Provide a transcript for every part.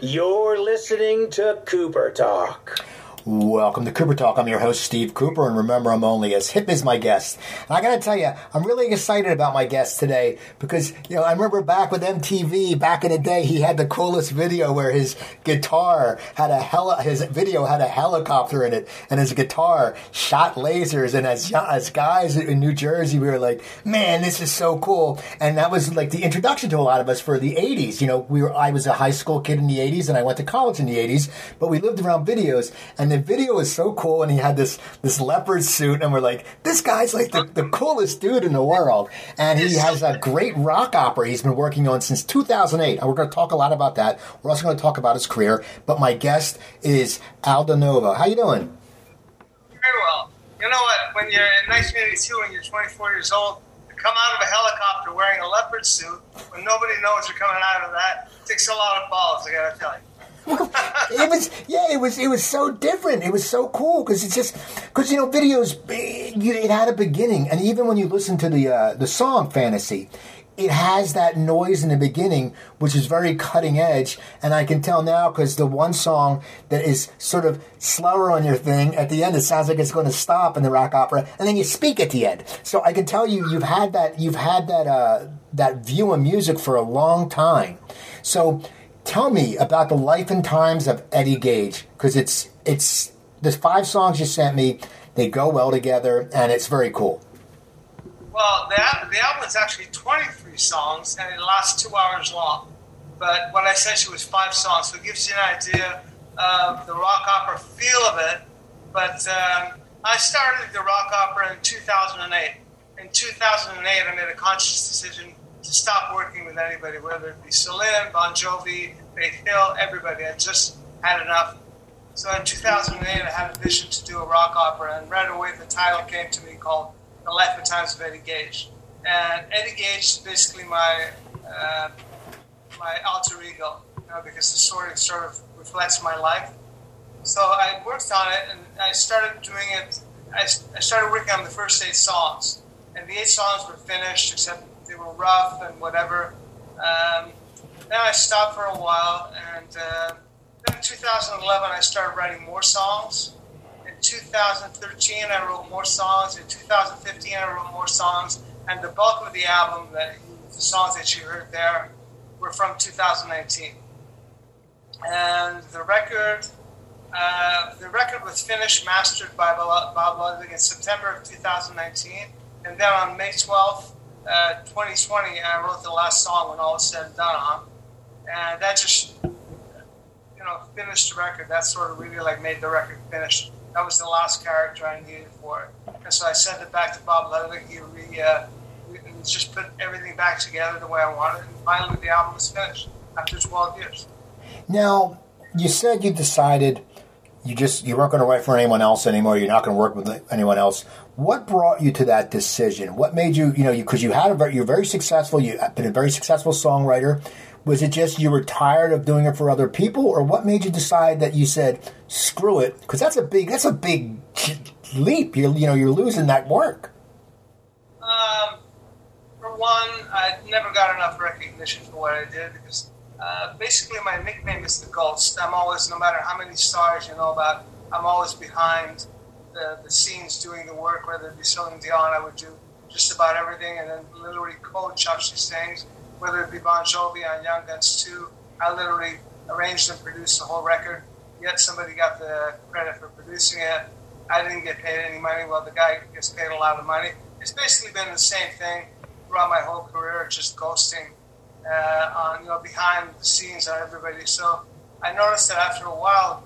You're listening to Cooper Talk. Welcome to Cooper Talk. I'm your host, Steve Cooper, and remember, I'm only as hip as my guest. And I got to tell you, I'm really excited about my guest today because, you know, I remember back with MTV, back in the day, he had the coolest video where his guitar had a heli- his video had a helicopter in it, and his guitar shot lasers. And as as guys in New Jersey, we were like, man, this is so cool. And that was like the introduction to a lot of us for the 80s. You know, we were I was a high school kid in the 80s, and I went to college in the 80s, but we lived around videos, and the video was so cool, and he had this this leopard suit, and we're like, this guy's like the, the coolest dude in the world, and he has a great rock opera he's been working on since 2008, and we're going to talk a lot about that. We're also going to talk about his career, but my guest is Aldo Nova. How you doing? Very well. You know what? When you're in 1982 and you're 24 years old, to come out of a helicopter wearing a leopard suit when nobody knows you're coming out of that takes a lot of balls. I gotta tell you. It was yeah it was it was so different. It was so cool because it's just because you know videos eh, it had a beginning. And even when you listen to the uh, the song fantasy it has that noise in the beginning which is very cutting edge. And i can tell now because the one song that is sort of slower on your thing at the end it sounds like it's going to stop in the rock opera and then you speak at the end. So i can tell you you've had that you've had that uh, that view of music for a long time. So tell me about the life and times of Eddie Gage because it's it's the five songs you sent me. They go well together, and it's very cool. Well, the, the album is actually 23 songs and it lasts two hours long. But what I sent you was five songs, so it gives you an idea of the rock opera feel of it. But um, I started the rock opera in 2008. In 2008, I made a conscious decision to stop working with anybody, whether it be Celine, Bon Jovi, Faith Hill, everybody. I just had enough. So in 2008, I had a vision to do a rock opera, and right away the title came to me called The Life and Times of Eddie Gage. And Eddie Gage is basically my uh, my alter ego, you know, because the story sort of reflects my life. So I worked on it, and I started doing it. I, I started working on the first eight songs, and the eight songs were finished, except they were rough and whatever. Um, then I stopped for a while, and uh, then in 2011 I started writing more songs. In 2013 I wrote more songs. In 2015 I wrote more songs, and the bulk of the album, that the songs that you heard there, were from 2019. And the record, uh, the record was finished, mastered by Bob Ludwig in September of 2019, and then on May 12th, uh, 2020, I wrote the last song when all was said and done on, and that just, you know, finished the record. That sort of really like made the record finished. That was the last character I needed for it, and so I sent it back to Bob Ludwig. He re, uh, just put everything back together the way I wanted, and finally the album was finished after 12 years. Now, you said you decided you just you weren't going to write for anyone else anymore. You're not going to work with anyone else. What brought you to that decision? What made you, you know, because you, had a very, you're very successful. You've been a very successful songwriter. Was it just you were tired of doing it for other people, or what made you decide that you said screw it? Because that's a big that's a big leap. You you know you're losing that work. Um, for one, I never got enough recognition for what I did because uh, basically my nickname is the Ghost. I'm always, no matter how many stars you know about, I'm always behind the, the scenes doing the work, whether it be Celine Dion, I would do just about everything, and then literally coach up these things, whether it be Bon Jovi on Young Guns 2, I literally arranged and produced the whole record, yet somebody got the credit for producing it. I didn't get paid any money, well, the guy gets paid a lot of money. It's basically been the same thing throughout my whole career, just ghosting uh, on, you know, behind the scenes on everybody. So I noticed that after a while,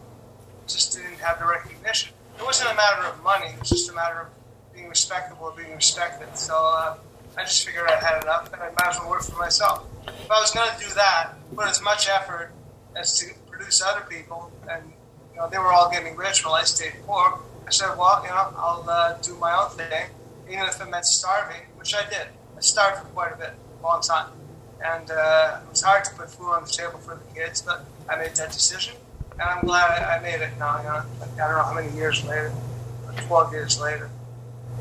just didn't have the recognition. It wasn't a matter of money; it was just a matter of being respectable, being respected. So uh, I just figured I had enough, and I might as well work for myself. If I was going to do that, put as much effort as to produce other people, and you know they were all getting rich while I stayed poor. I said, well, you know, I'll uh, do my own thing, even if it meant starving, which I did. I starved for quite a bit, a long time, and uh, it was hard to put food on the table for the kids, but I made that decision, and I'm glad I, made it now. You know, I don't know how many years later, twelve years later.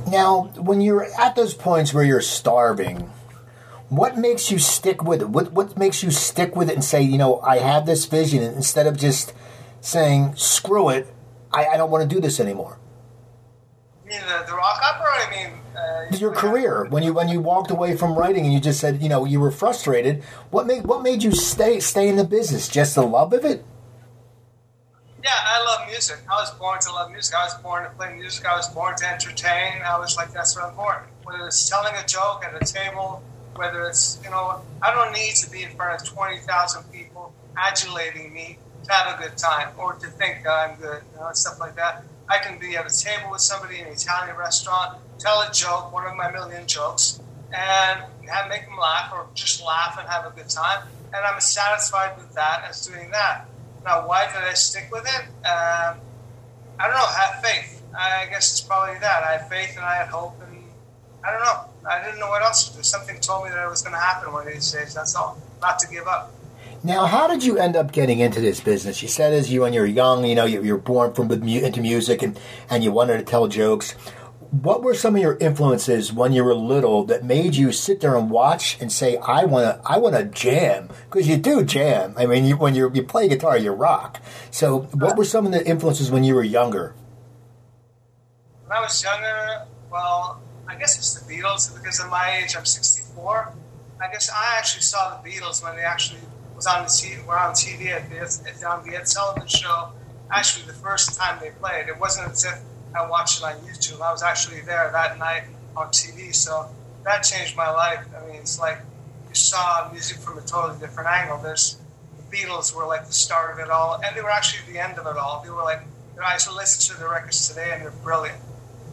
Now, when you're at those points where you're starving, what makes you stick with it? What what makes you stick with it and say, you know, I have this vision, instead of just saying, screw it, I, I don't want to do this anymore. You mean the, the rock opera? I mean, uh, Your career, when you when you walked away from writing and you just said, you know, you were frustrated. What made what made you stay stay in the business? Just the love of it? Yeah, I love music. I was born to love music. I was born to play music. I was born to entertain. I was like, that's what I'm born. Whether it's telling a joke at a table, whether it's, you know, I don't need to be in front of 20,000 people adulating me to have a good time or to think that I'm good, you know, and stuff like that. I can be at a table with somebody in an Italian restaurant, tell a joke, one of my million jokes, and have, make them laugh or just laugh and have a good time. And I'm satisfied with that as doing that. Now, why did I stick with it? Um, I don't know. Have faith. I guess it's probably that. I had faith and I had hope, and I don't know. I didn't know what else to do. Something told me that it was going to happen one of these days. That's all. Not to give up. Now, how did you end up getting into this business? You said as you when you were young, you know, you, you were born from into music and and you wanted to tell jokes. What were some of your influences when you were little that made you sit there and watch and say, "I want to, I want to jam"? Because you do jam. I mean, you, when you you play guitar, you rock. So, what were some of the influences when you were younger? When I was younger, well, I guess it's the Beatles because at my age. I'm 64. I guess I actually saw the Beatles when they actually was on the TV, were on TV at the, at, on the Ed Sullivan Show. Actually, the first time they played, it wasn't as if I watched it on YouTube. I was actually there that night on TV, so that changed my life. I mean, it's like you saw music from a totally different angle. There's the Beatles were like the start of it all, and they were actually the end of it all. They were like, you know, I listen to the records today, and they're brilliant.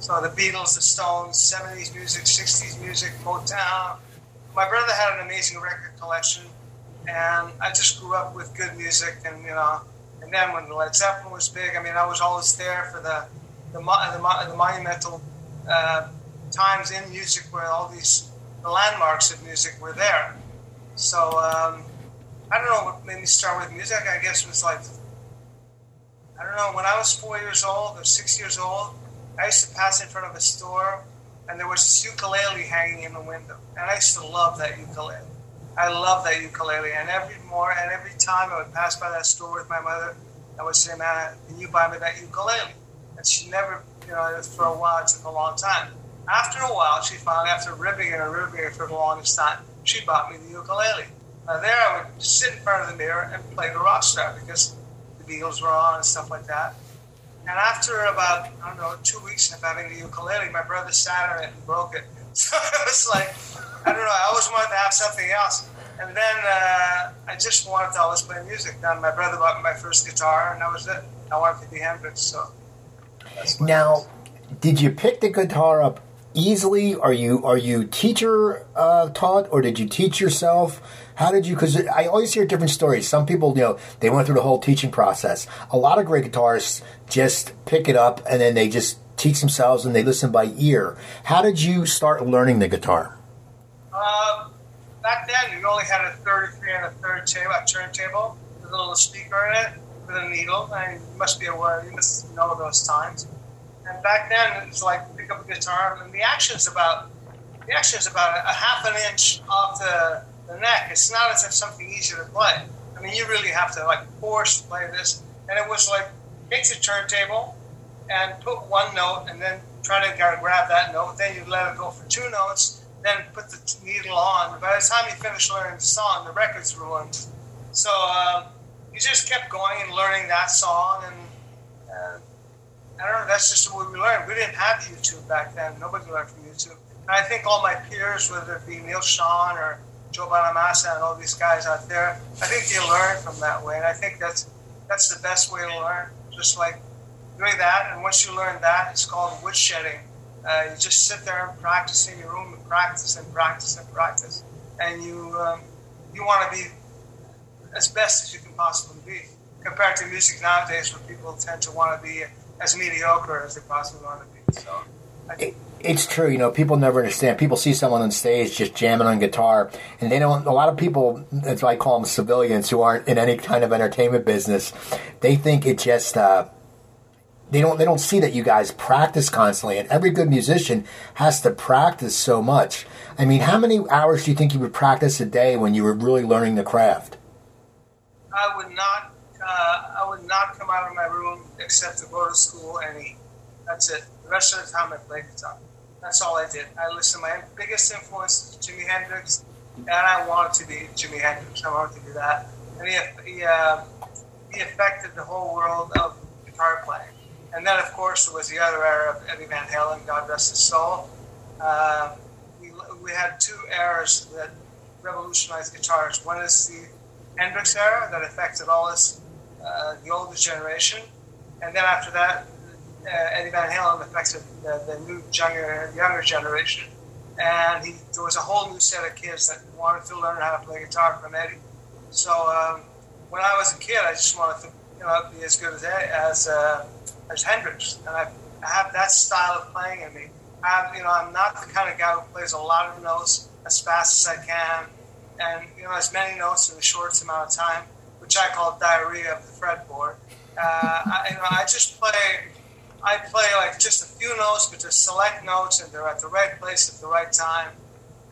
So the Beatles, the Stones, 70s music, 60s music, Motown. My brother had an amazing record collection, and I just grew up with good music, and you know. And then when Led Zeppelin was big, I mean, I was always there for the the, the, the monumental uh, times in music where all these the landmarks of music were there. So um, I don't know what made me start with music. I guess it was like I don't know when I was four years old or six years old. I used to pass in front of a store, and there was this ukulele hanging in the window, and I used to love that ukulele. I love that ukulele, and every more and every time I would pass by that store with my mother, I would say, "Man, can you buy me that ukulele?" And she never, you know, for a while it took a long time. After a while, she finally, after ribbing and ribbing it for the longest time, she bought me the ukulele. Now there, I would sit in front of the mirror and play the rock star because the Beatles were on and stuff like that. And after about, I don't know, two weeks of having the ukulele, my brother sat on it and broke it. So it was like, I don't know, I always wanted to have something else. And then uh, I just wanted to always play music. Then my brother bought me my first guitar, and that was it. I wanted to be Hendrix, so. Now, did you pick the guitar up easily? Are you are you teacher uh, taught, or did you teach yourself? How did you? Because I always hear different stories. Some people, you know, they went through the whole teaching process. A lot of great guitarists just pick it up and then they just teach themselves and they listen by ear. How did you start learning the guitar? Uh, back then, you only had a 33 and a third table, a turntable a little speaker in it with a needle. You must be aware, you must know those times. And back then, it was like pick up a guitar, and the action is about the action is about a half an inch off the, the neck. It's not as if something easy to play. I mean, you really have to like force play this. And it was like take the turntable and put one note, and then try to grab that note. Then you let it go for two notes, then put the needle on. By the time you finish learning the song, the record's ruined. So um, you just kept going and learning that song, and uh, I don't know. That's just the way we learned. We didn't have YouTube back then. Nobody learned from YouTube. And I think all my peers, whether it be Neal Schon or Joe Bonamassa and all these guys out there, I think they learn from that way, and I think that's that's the best way to learn. Just like doing that, and once you learn that, it's called woodshedding. Uh, you just sit there and practice in your room and practice and practice and practice, and you um, you want to be as best as you can possibly be. Compared to music nowadays, where people tend to want to be as mediocre as they possibly want to be. So It, it's true, you know. People never understand. People see someone on stage just jamming on guitar, and they don't. A lot of people, that's why I call them civilians, who aren't in any kind of entertainment business. They think it just. Uh, they don't. They don't see that you guys practice constantly, and every good musician has to practice so much. I mean, how many hours do you think you would practice a day when you were really learning the craft? I would not. Uh, I would not come out of my room except to go to school and eat. That's it. The rest of the time, I played guitar. That's all I did. I listened. My biggest influence was Jimi Hendrix, and I wanted to be Jimi Hendrix. I wanted to do that, and he he, uh, he affected the whole world of guitar playing. And then, of course, was the other era of Eddie Van Halen. God rest his soul. Uh, we we had two eras that revolutionized guitars. One is the Hendrix era that affected all this uh, the older generation, and then after that, uh, Eddie Van Halen affected the, the new younger, younger generation. And he, there was a whole new set of kids that wanted to learn how to play guitar from Eddie. So um, when I was a kid, I just wanted to you know, be as good as as, uh, as Hendrix, and I, I have that style of playing in me. I'm, you know, I'm not the kind of guy who plays a lot of notes as fast as I can, and you know, as many notes in the shortest amount of time, which I call diarrhea of the fretboard. Uh, I, you know, I just play I play like just a few notes, but just select notes, and they're at the right place at the right time.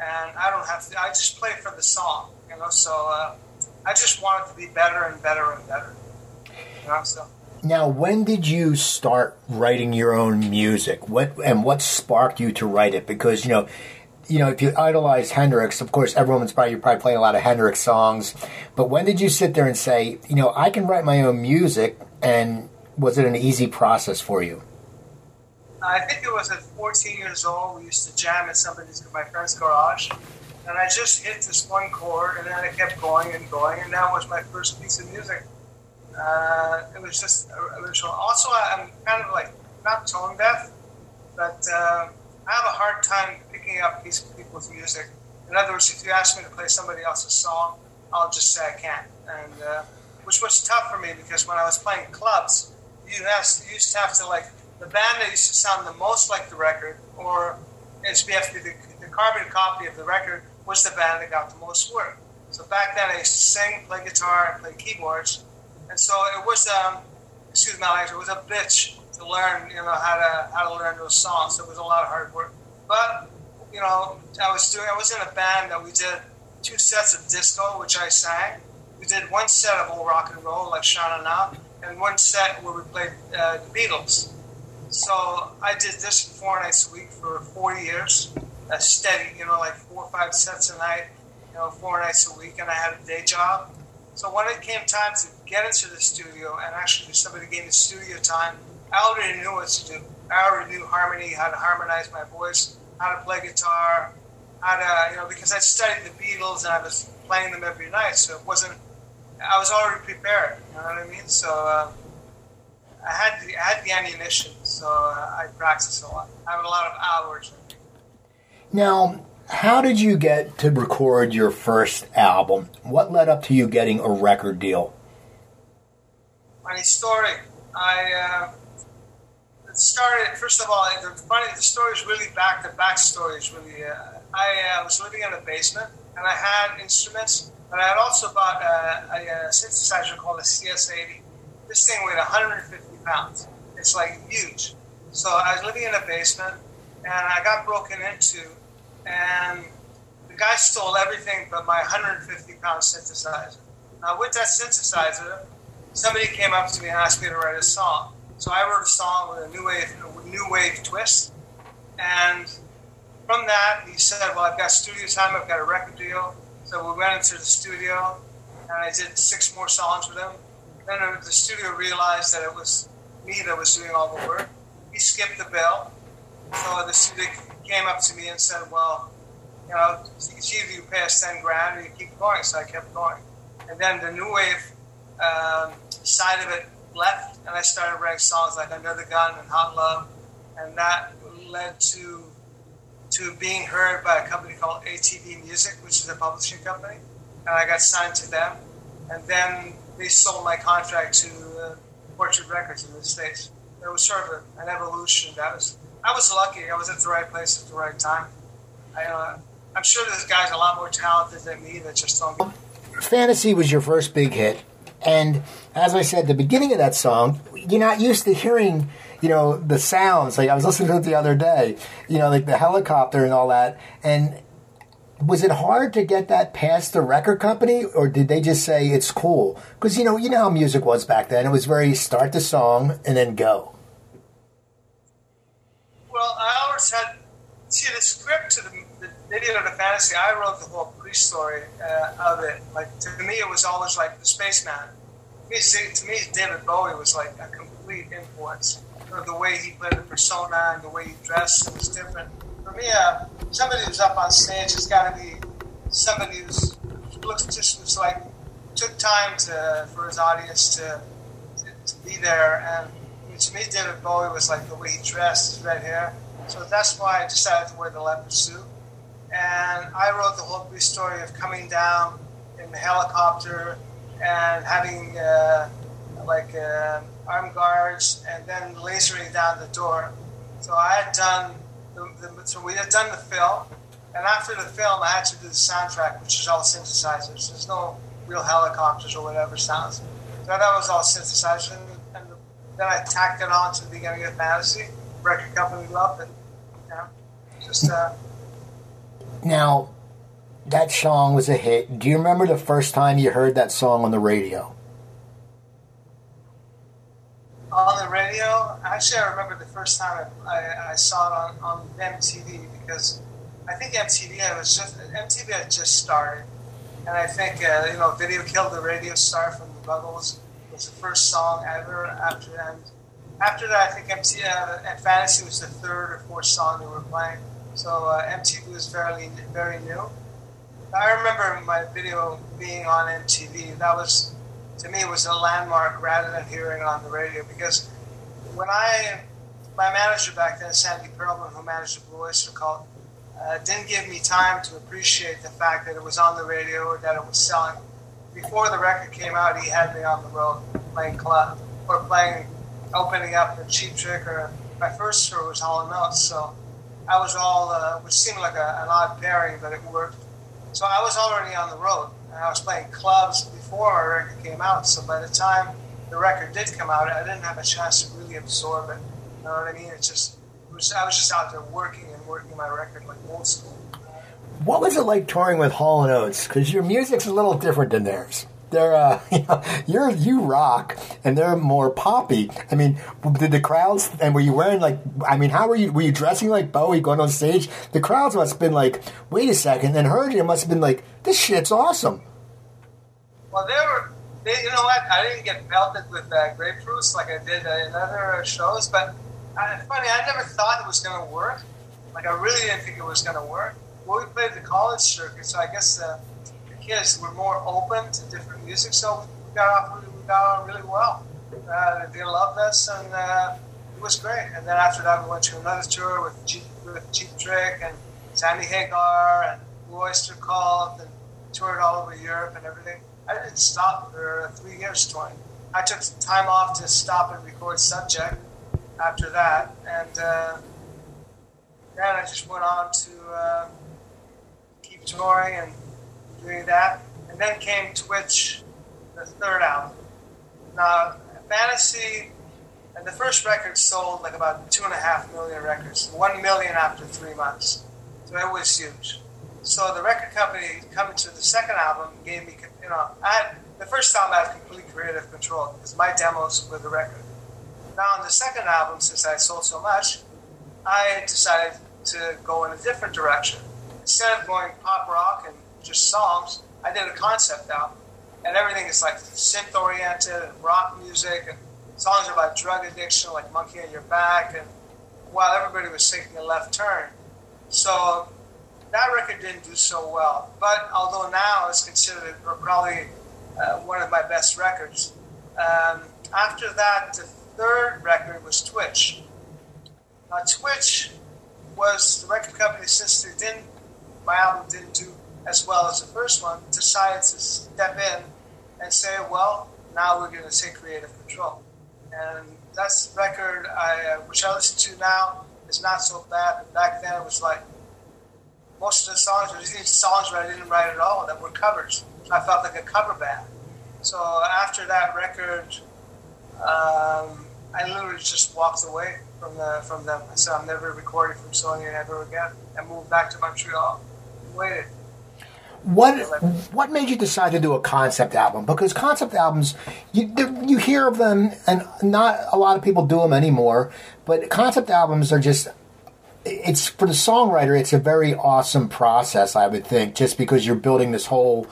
And I don't have to. I just play for the song, you know. So uh, I just want it to be better and better and better. You know, so. Now, when did you start writing your own music? What and what sparked you to write it? Because you know, you know, if you idolize Hendrix, of course, everyone's probably you're probably playing a lot of Hendrix songs. But when did you sit there and say, you know, I can write my own music and was it an easy process for you? I think it was at 14 years old. We used to jam at somebody's, my friend's garage, and I just hit this one chord, and then I kept going and going, and that was my first piece of music. Uh, it was just original. Also, I'm kind of like not tone deaf, but uh, I have a hard time picking up people's music. In other words, if you ask me to play somebody else's song, I'll just say I can't, and uh, which was tough for me because when I was playing clubs you, have, you used to have to like the band that used to sound the most like the record, or HBF, the, the carbon copy of the record, was the band that got the most work. So back then, I used to sing, play guitar, and play keyboards, and so it was um, excuse my language, it was a bitch to learn, you know, how to how to learn those songs. So It was a lot of hard work, but you know, I was doing, I was in a band that we did two sets of disco, which I sang. We did one set of old rock and roll, like Sha Na Na, and one set where we played uh, the Beatles. So I did this four nights a week for four years, steady, you know, like four or five sets a night, you know, four nights a week, and I had a day job. So when it came time to get into the studio, and actually somebody gave me studio time, I already knew what to do. I already knew harmony, how to harmonize my voice, how to play guitar, how to, you know, because I studied the Beatles and I was playing them every night, so it wasn't I was already prepared. You know what I mean? So uh, I had the, I had the ammunition, so uh, I practiced a lot. I have a lot of hours. Now, how did you get to record your first album? What led up to you getting a record deal? Funny story. I uh, started. First of all, the funny the story is really back. The backstory is really. Uh, I uh, was living in a basement, and I had instruments but I had also bought a, a, a synthesizer called a CS80. This thing weighed 150 pounds. It's like huge. So I was living in a basement, and I got broken into, and the guy stole everything but my 150 pound synthesizer. Now with that synthesizer, somebody came up to me and asked me to write a song. So I wrote a song with a new wave, a new wave twist, and from that he said, "Well, I've got studio time. I've got a record deal." So we went into the studio, and I did six more songs with him. Then the studio realized that it was me that was doing all the work. He skipped the bill. So the studio came up to me and said, well, you know, it's either you us 10 grand or you keep going. So I kept going. And then the new wave um, side of it left, and I started writing songs like Under the Gun and Hot Love. And that led to to being heard by a company called ATV Music, which is a publishing company, and I got signed to them. And then they sold my contract to uh, Orchard Records in the States. It was sort of an evolution. That was I was lucky. I was at the right place at the right time. I, uh, I'm sure there's guys a lot more talented than me that just don't. Fantasy was your first big hit, and as I said, the beginning of that song, you're not used to hearing, you know, the sounds. Like I was listening to it the other day, you know, like the helicopter and all that. And was it hard to get that past the record company, or did they just say it's cool? Because you know, you know how music was back then. It was very start the song and then go. Well, I always had see the script to the, the video to the fantasy. I wrote the whole pre-story uh, of it. Like to me, it was always like the spaceman. To me, to me, David Bowie was like a complete influence. You the way he played the persona and the way he dressed It was different. For me, uh, somebody who's up on stage has got to be somebody who's looks just like took time to for his audience to to, to be there. And to me, David Bowie was like the way he dressed, his red hair. So that's why I decided to wear the leopard suit. And I wrote the whole story of coming down in the helicopter and having uh, like uh, armed guards and then lasering down the door. So I had done the, the, so we had done the film, and after the film, I had to do the soundtrack, which is all synthesizers. There's no real helicopters or whatever sounds. So that was all synthesizers, and, and then I tacked it on to the beginning of Fantasy. Record company it. Yeah, just uh, Now, that song was a hit. Do you remember the first time you heard that song on the radio? on the radio. Actually, I remember the first time I, I, I saw it on, on MTV because I think MTV I was just MTV had just started, and I think uh, you know "Video Killed the Radio Star" from the Buggles was the first song ever. After that, after that, I think MTV uh, and Fantasy was the third or fourth song they were playing. So uh, MTV was fairly very new. I remember my video being on MTV. That was to me was a landmark rather than hearing on the radio because when I my manager back then, Sandy Pearlman, who managed the Blue Oyster Cult, uh, didn't give me time to appreciate the fact that it was on the radio or that it was selling. Before the record came out, he had me on the road playing club or playing, opening up the Cheap Trick or my first tour was and Oates. So I was all, uh, which seemed like a, an odd pairing, but it worked. So I was already on the road and I was playing clubs before our record came out. So by the time the record did come out, I didn't have a chance to really absorb it. You know what I mean? It's just, it I was just out there working and working my record like old school. What was it like touring with Hall and Oates? Because your music's a little different than theirs. They're, uh, you're you rock, and they're more poppy. I mean, did the crowds? And were you wearing like? I mean, how were you? Were you dressing like Bowie going on stage? The crowds must have been like, "Wait a second, And heard you must have been like, "This shit's awesome." Well, they were, they, you know what? I didn't get pelted with uh, grapefruits like I did uh, in other shows, but uh, funny, I never thought it was going to work. Like, I really didn't think it was going to work. Well, we played the college circuit, so I guess uh, kids were more open to different music, so we got off really, we got on really well. Uh, they loved us, and uh, it was great. And then after that, we went to another tour with Cheap, with Cheap Trick and Sammy Hagar and Blue Oyster Cult, and toured all over Europe and everything. I didn't stop for three years touring. I took time off to stop and record Subject after that, and uh, then I just went on to uh, keep touring and doing that. And then came Twitch, the third album. Now, Fantasy, and the first record sold like about two and a half million records, one million after three months. So it was huge. So the record company coming to the second album gave me, you know, I had the first time I had complete creative control because my demos were the record. Now on the second album, since I sold so much, I decided to go in a different direction. Instead of going pop rock and just songs, I did a concept album, and everything is like synth oriented and rock music and songs about drug addiction, like "Monkey on Your Back," and while everybody was taking a left turn. So that record didn't do so well. But although now it's considered probably uh, one of my best records, um, after that, the third record was Twitch. Now, Twitch was the record company since didn't, my album didn't do as well as the first one, decided to step in and say, well, now we're going to take creative control. And that's the record I, uh, which I listen to now is not so bad. But back then it was like most of the songs were these songs that I didn't write at all that were covers. I felt like a cover band. So after that record, um, I literally just walked away from the from them. I said I'm never recording from Sony ever again. I moved back to Montreal. Waited. What what made you decide to do a concept album? Because concept albums, you you hear of them, and not a lot of people do them anymore. But concept albums are just it's for the songwriter. It's a very awesome process, I would think, just because you're building this whole,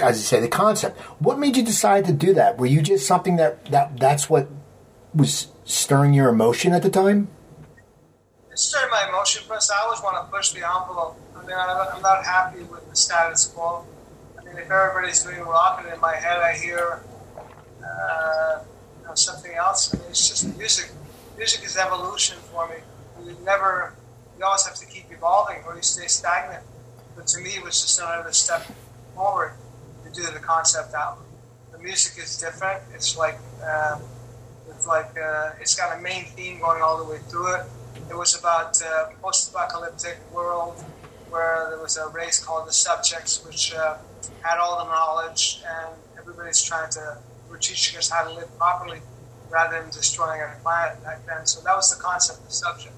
as you say, the concept. What made you decide to do that? Were you just something that that that's what was stirring your emotion at the time? It stirred my emotion, plus I always want to push the envelope. Mean, I'm not happy with the status quo. I mean, if everybody's doing rock, and in my head I hear uh, you know, something else, I mean, it's just music. Music is evolution for me. You never, you always have to keep evolving, or you stay stagnant. But to me, it was just another step forward to do the concept album. The music is different. It's like uh, it's like uh, it's got a main theme going all the way through it. It was about uh, post-apocalyptic world where there was a race called the Subjects, which uh, had all the knowledge, and everybody's trying to we're teaching us how to live properly rather than destroying our planet back then. So that was the concept of subject.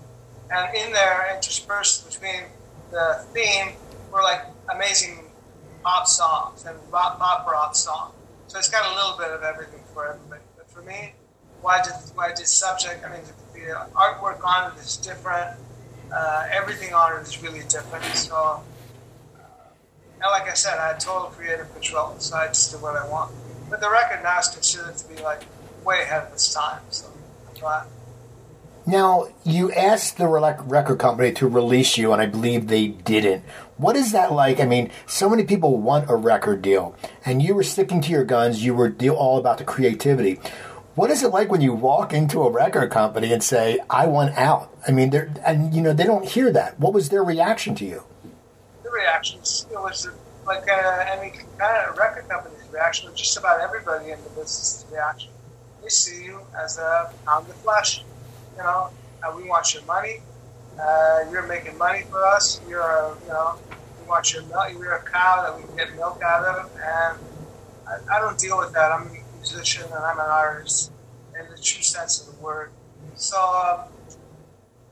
And in there, interspersed between the theme, were like amazing pop songs and pop, pop rock songs. So it's got a little bit of everything for everybody. But for me, why did why did subject? I mean, the, the artwork on it is different. Uh, everything on it is really different. So, uh, and like I said, I had total creative control, so I just did what I want. But the record now is considered to be like way ahead of its time. So, I'm glad. Now, you asked the record company to release you, and I believe they didn't. What is that like? I mean, so many people want a record deal, and you were sticking to your guns. You were all about the creativity. What is it like when you walk into a record company and say, "I want out"? I mean, they're and you know they don't hear that. What was their reaction to you? The reactions it was like uh, any kind of record company's reaction, but just about everybody in the business reaction. They see you as a pound of flesh. You know, uh, we want your money. Uh, you're making money for us. You're, a, you know, we want your milk. You're a cow that we can get milk out of, and I, I don't deal with that. I'm musician and I'm an artist in the true sense of the word. So um,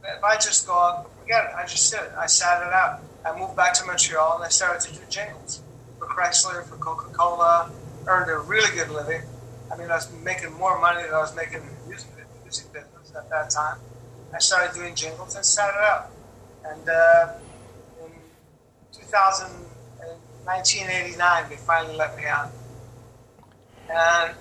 if I just go, forget it. I just did it. I sat it out. I moved back to Montreal and I started to do jingles for Chrysler, for Coca Cola. Earned a really good living. I mean, I was making more money than I was making in the music, music business at that time. I started doing jingles and sat it out. And uh, in 2000, 1989, they finally let me out. And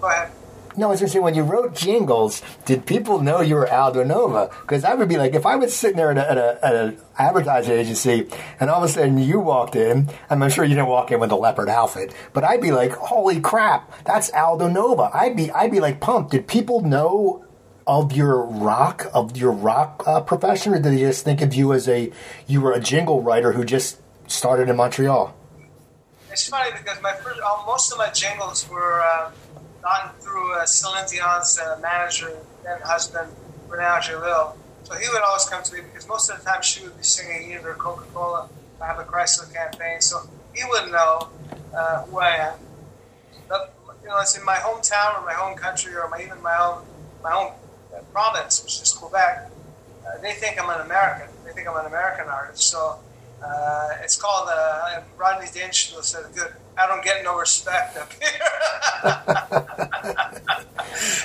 go ahead. No, I was going to say, when you wrote jingles, did people know you were Aldo Nova? Because I would be like, if I was sitting there at, a, at, a, at an advertising agency and all of a sudden you walked in, I'm sure you didn't walk in with a leopard outfit, but I'd be like, holy crap, that's Aldo Nova. I'd be, I'd be like pumped. Did people know of your rock, of your rock uh, profession, or did they just think of you as a, you were a jingle writer who just started in Montreal? It's funny because my first, uh, most of my jingles were uh, gotten through uh, Celine Dion's uh, manager and husband, René Angélil. So he would always come to me because most of the time she would be singing either Coca Cola or have a Chrysler campaign. So he would know uh, who I am. But, you know, it's in my hometown or my home country or my, even my own my own uh, province, which is Quebec. Uh, they think I'm an American. They think I'm an American artist. So uh, it's called uh, Rodney Dangerfield said good. I don't get no respect up here.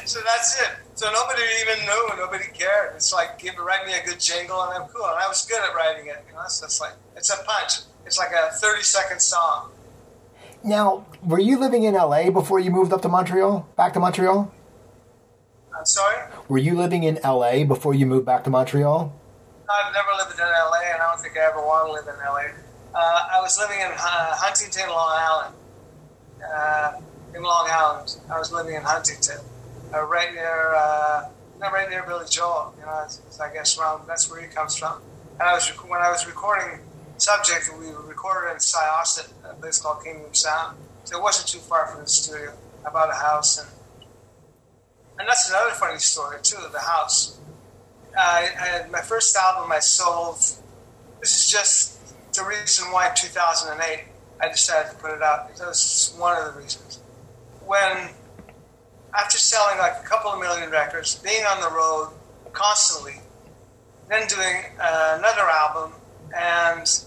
so that's it. So nobody even knew. Nobody cared. It's like give write me a good jingle and I'm cool. And I was good at writing it. You know, so it's like it's a punch. It's like a thirty second song. Now, were you living in LA before you moved up to Montreal? Back to Montreal? I'm sorry. Were you living in LA before you moved back to Montreal? I've never lived in LA, and I don't think I ever want to live in LA. Uh, I was living in uh, Huntington, Long Island. Uh, in Long Island, I was living in Huntington, uh, right near, uh, not right near Billy Joel. You know, it's, it's, I guess around that's where he comes from. And I was when I was recording Subject, we recorded in Syosset, a place called Kingdom Sound. So it wasn't too far from the studio. I bought a house, and and that's another funny story too. The house I, my first album I sold. This is just the reason why in 2008 I decided to put it out. It was one of the reasons. When after selling like a couple of million records, being on the road constantly, then doing uh, another album, and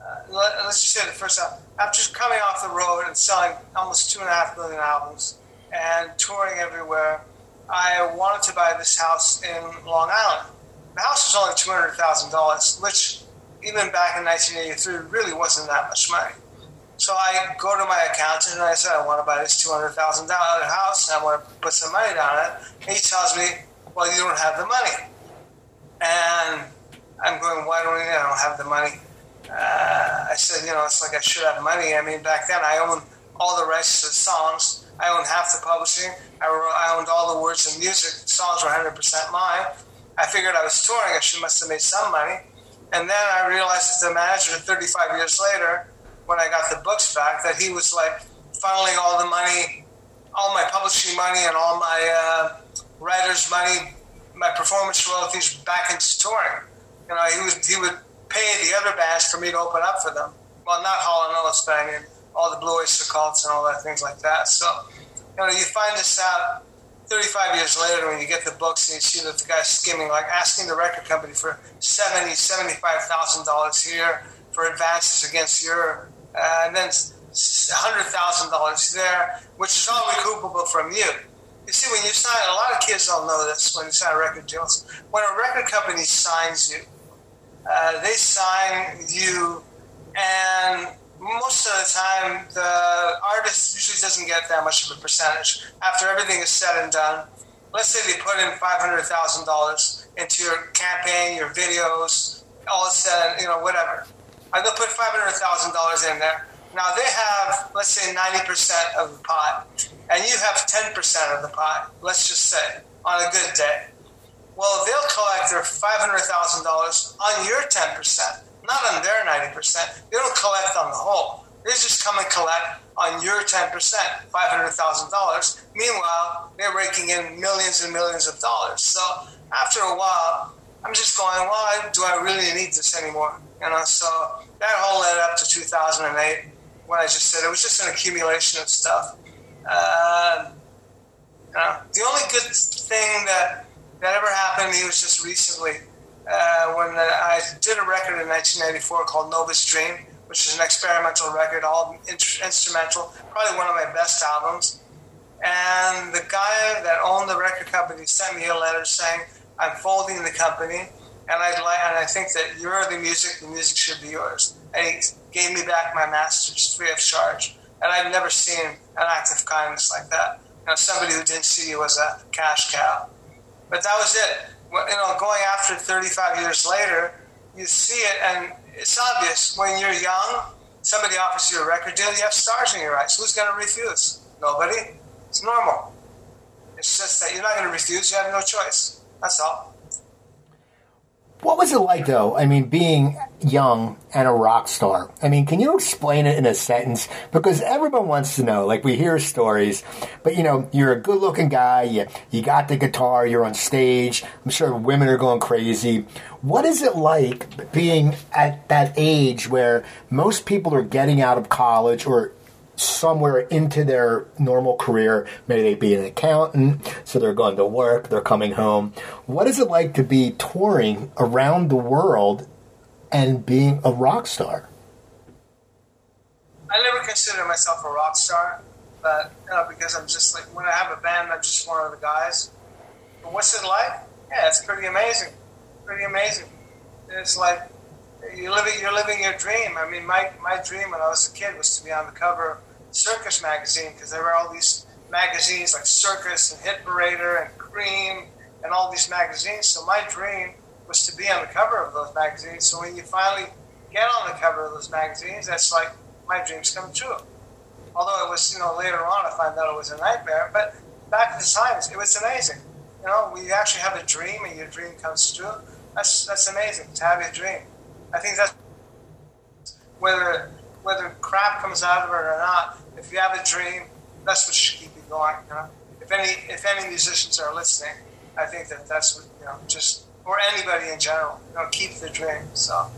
uh, let, us just say the first album. After coming off the road and selling almost two and a half million albums and touring everywhere, I wanted to buy this house in Long Island. The house was only two hundred thousand dollars, which even back in 1983 really wasn't that much money. So I go to my accountant and I said, I want to buy this two hundred thousand dollar house and I want to put some money down it. He tells me, Well, you don't have the money. And I'm going, Why don't we I don't have the money? Uh, I said, you know, it's like I should have money. I mean, back then I owned all the rights to the songs. I owned half the publishing. I, wrote, I owned all the words and music. The songs were 100% mine. I figured I was touring. I should must have made some money. And then I realized as the manager 35 years later, when I got the books back, that he was like funneling all the money, all my publishing money and all my uh, writers' money, my performance royalties back into touring. You know, he was he would pay the other bands for me to open up for them. Well, not Hall and Oates, but I mean all the Blue Oyster Cults and all that things like that. So, you know, you find this out 35 years later when you get the books and you see that the guy's skimming, like asking the record company for 70, 75,000 dollars here for advances against your, uh, and then hundred thousand dollars there, which is all recoupable from you. You see, when you sign, a lot of kids don't know this when you sign a record deal. When a record company signs you, uh, they sign you, and most of the time, the artist usually doesn't get that much of a percentage. After everything is said and done, let's say they put in five hundred thousand dollars into your campaign, your videos, all is said, you know, whatever. They'll put five hundred thousand dollars in there. Now they have, let's say, ninety percent of the pot, and you have ten percent of the pot. Let's just say on a good day. Well, they'll collect their five hundred thousand dollars on your ten percent not on their 90%. They don't collect on the whole. They just come and collect on your 10%, $500,000. Meanwhile, they're raking in millions and millions of dollars. So after a while, I'm just going, well, do I really need this anymore? You know, so that whole led up to 2008 when I just said it was just an accumulation of stuff. Uh, you know, the only good thing that that ever happened to me was just recently uh, when I did a record in 1994 called Nova's Dream, which is an experimental record, all in- instrumental, probably one of my best albums. And the guy that owned the record company sent me a letter saying, I'm folding the company, and I'd like, and I think that you're the music, the music should be yours. And he gave me back my masters free of charge. And I've never seen an act of kindness like that. You know, somebody who didn't see you as a cash cow. But that was it you know, going after 35 years later, you see it, and it's obvious when you're young, somebody offers you a record deal, you have stars in your eyes. Who's going to refuse? Nobody. It's normal. It's just that you're not going to refuse. You have no choice. That's all. What was it like, though? I mean, being young and a rock star. I mean, can you explain it in a sentence? Because everyone wants to know. Like, we hear stories, but you know, you're a good looking guy, you, you got the guitar, you're on stage. I'm sure women are going crazy. What is it like being at that age where most people are getting out of college or somewhere into their normal career. Maybe they be an accountant, so they're going to work, they're coming home. What is it like to be touring around the world and being a rock star? I never consider myself a rock star, but you know, because I'm just like when I have a band, I'm just one of the guys. But what's it like? Yeah, it's pretty amazing. Pretty amazing. It's like you're living you're living your dream. I mean, my my dream when I was a kid was to be on the cover of Circus magazine because there were all these magazines like Circus and Hit Parader and Creem and all these magazines. So my dream was to be on the cover of those magazines. So when you finally get on the cover of those magazines, that's like my dreams come true. Although it was, you know, later on I find out it was a nightmare. But back in the times, it was amazing. You know, when you actually have a dream and your dream comes true, that's that's amazing to have a dream. I think that's whether whether crap comes out of it or not, if you have a dream, that's what should keep you going. You know? If any if any musicians are listening, I think that that's what you know. Just or anybody in general. You know, keep the dream. So.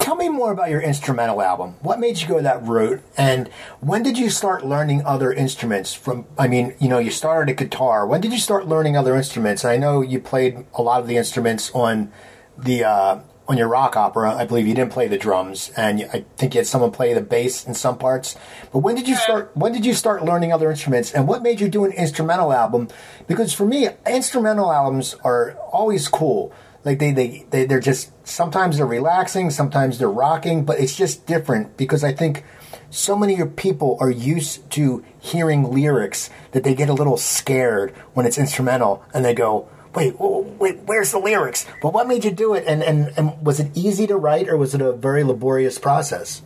Tell me more about your instrumental album. What made you go that route? And when did you start learning other instruments from I mean, you know, you started a guitar. When did you start learning other instruments? I know you played a lot of the instruments on the uh, on your rock opera. I believe you didn't play the drums and I think you had someone play the bass in some parts. But when did you start when did you start learning other instruments and what made you do an instrumental album? Because for me, instrumental albums are always cool like they, they, they they're just sometimes they're relaxing sometimes they're rocking but it's just different because i think so many people are used to hearing lyrics that they get a little scared when it's instrumental and they go wait wait where's the lyrics? But what made you do it? And and, and was it easy to write or was it a very laborious process?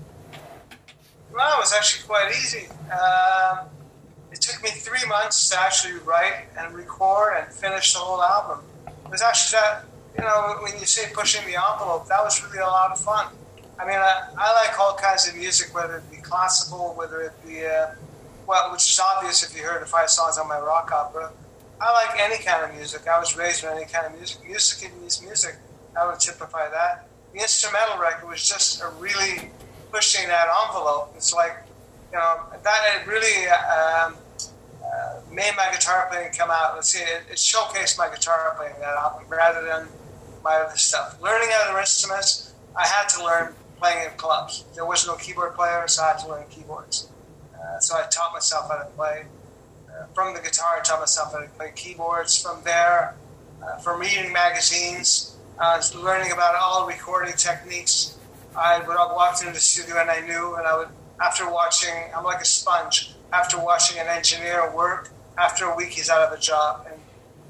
Well it was actually quite easy. Um, it took me three months to actually write and record and finish the whole album. It was actually that you know, when you say pushing the envelope, that was really a lot of fun. I mean, I, I like all kinds of music, whether it be classical, whether it be, uh, well, which is obvious if you heard the five songs on my rock opera. I like any kind of music. I was raised with any kind of music. Music is music. I would typify that. The instrumental record was just a really pushing that envelope. It's like, you know, that really um, uh, made my guitar playing come out. Let's see, it, it showcased my guitar playing that album rather than my other stuff. Learning other instruments, I had to learn playing in clubs. There was no keyboard player, so I had to learn keyboards. Uh, so I taught myself how to play. Uh, from the guitar, taught myself how to play keyboards. From there, uh, from reading magazines, was learning about all recording techniques. I would walk into the studio and I knew, and I would, after watching, I'm like a sponge. After watching an engineer work, after a week he's out of a job. And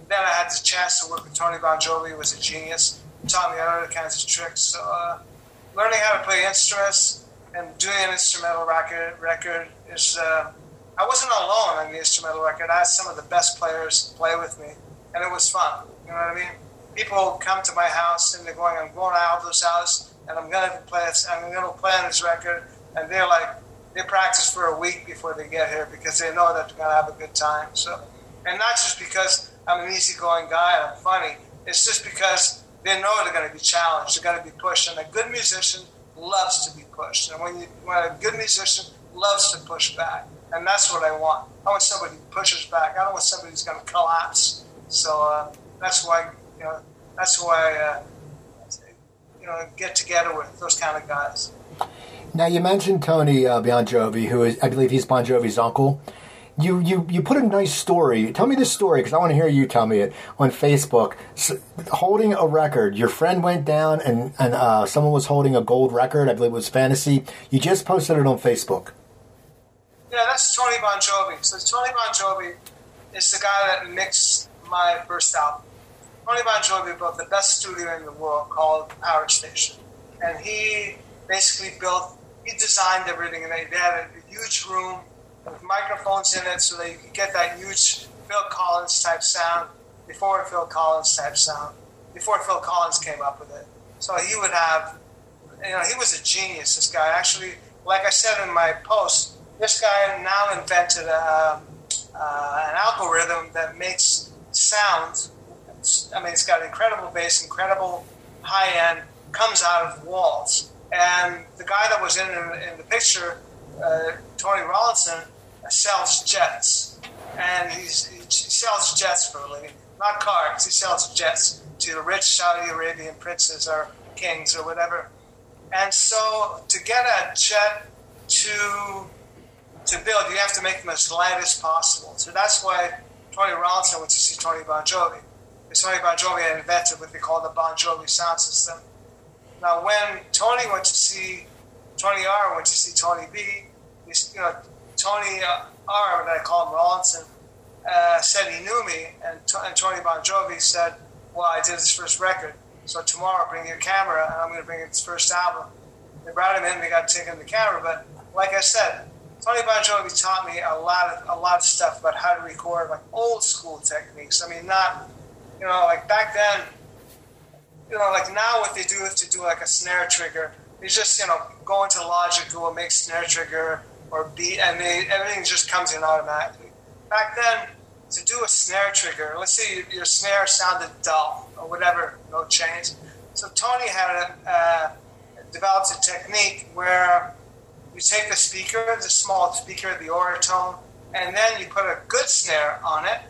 then I had the chance to work with Tony Bongiovi, who was a genius, taught me other kinds of tricks. So uh, learning how to play instruments and doing an instrumental record, record is. I wasn't alone on the instrumental record. I had some of the best players play with me, and it was fun. You know what I mean? People come to my house and they're going, "I'm going to Aldo's house, and I'm going to play this. I'm to play on this record," and they're like, they practice for a week before they get here because they know that they're going to have a good time. So, and not just because I'm an easygoing guy and I'm funny. It's just because they know they're going to be challenged. They're going to be pushed, and a good musician loves to be pushed. And when you, when a good musician loves to push back, and that's what I want. I want somebody who pushes back. I don't want somebody who's going to collapse. So uh, that's why you know that's why uh, you know get together with those kind of guys. Now you mentioned Tony uh, Bongiovi, who is I believe he's Bon Jovi's uncle you you you put a nice story. Tell me this story because I want to hear you tell me it on Facebook. So, holding a record, your friend went down and and uh, someone was holding a gold record. I believe it was Fantasy. You just posted it on Facebook. Yeah, that's Tony Bongiovi. So Tony Bongiovi is the guy that mixed my first album. Tony Bongiovi built the best studio in the world called Power Station, and he basically built. He designed everything, and they had a huge room with microphones in it so that you can get that huge Phil Collins type sound before Phil Collins type sound, before Phil Collins came up with it. So he would have, you know, he was a genius, this guy. Actually, like I said in my post, this guy now invented a, uh, an algorithm that makes sound. I mean, it's got incredible bass, incredible high end, comes out of walls. And the guy that was in, in the picture, uh, Tony Rawlinson, sells jets, and he sells jets for a living, not cars. He sells jets to the rich Saudi Arabian princes or kings or whatever. And so, to get a jet to to build, you have to make them as light as possible. So that's why Tony Rawlinson went to see Tony Bongiovi. Because Tony Bongiovi had invented what they call the Bongiovi sound system. Now, when Tony went to see Tony R went to see Tony B, you know, Tony uh, R, that I call him Rawlinson, uh, said he knew me, and, and Tony Bongiovi said, "Well, I did his first record, so tomorrow bring your camera, and I'm going to bring his first album." They brought him in, they got taken the camera, but like I said, Tony Bongiovi taught me a lot of a lot of stuff about how to record, like old school techniques. I mean, not you know, like back then, you know, like now what they do is to do like a snare trigger. They just you know go into Logic, go and make snare trigger or beat, and they, everything just comes in automatically. Back then, to do a snare trigger, let's say your snare sounded dull, or whatever, no change. So Tony had a, uh, developed a technique where you take the speaker, the small speaker, the Auratone, and then you put a good snare on it.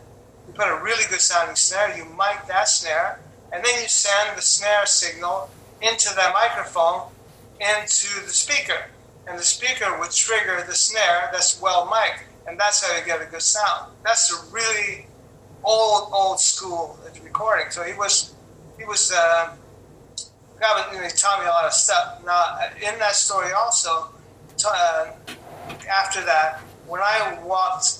You put a really good sounding snare, you mic that snare, and then you send the snare signal into that microphone into the speaker. And the speaker would trigger the snare that's well mic'd, and that's how you get a good sound. That's a really old, old school recording. So he was, he was, uh, God, he taught me a lot of stuff. Now, in that story also, uh, after that, when I walked,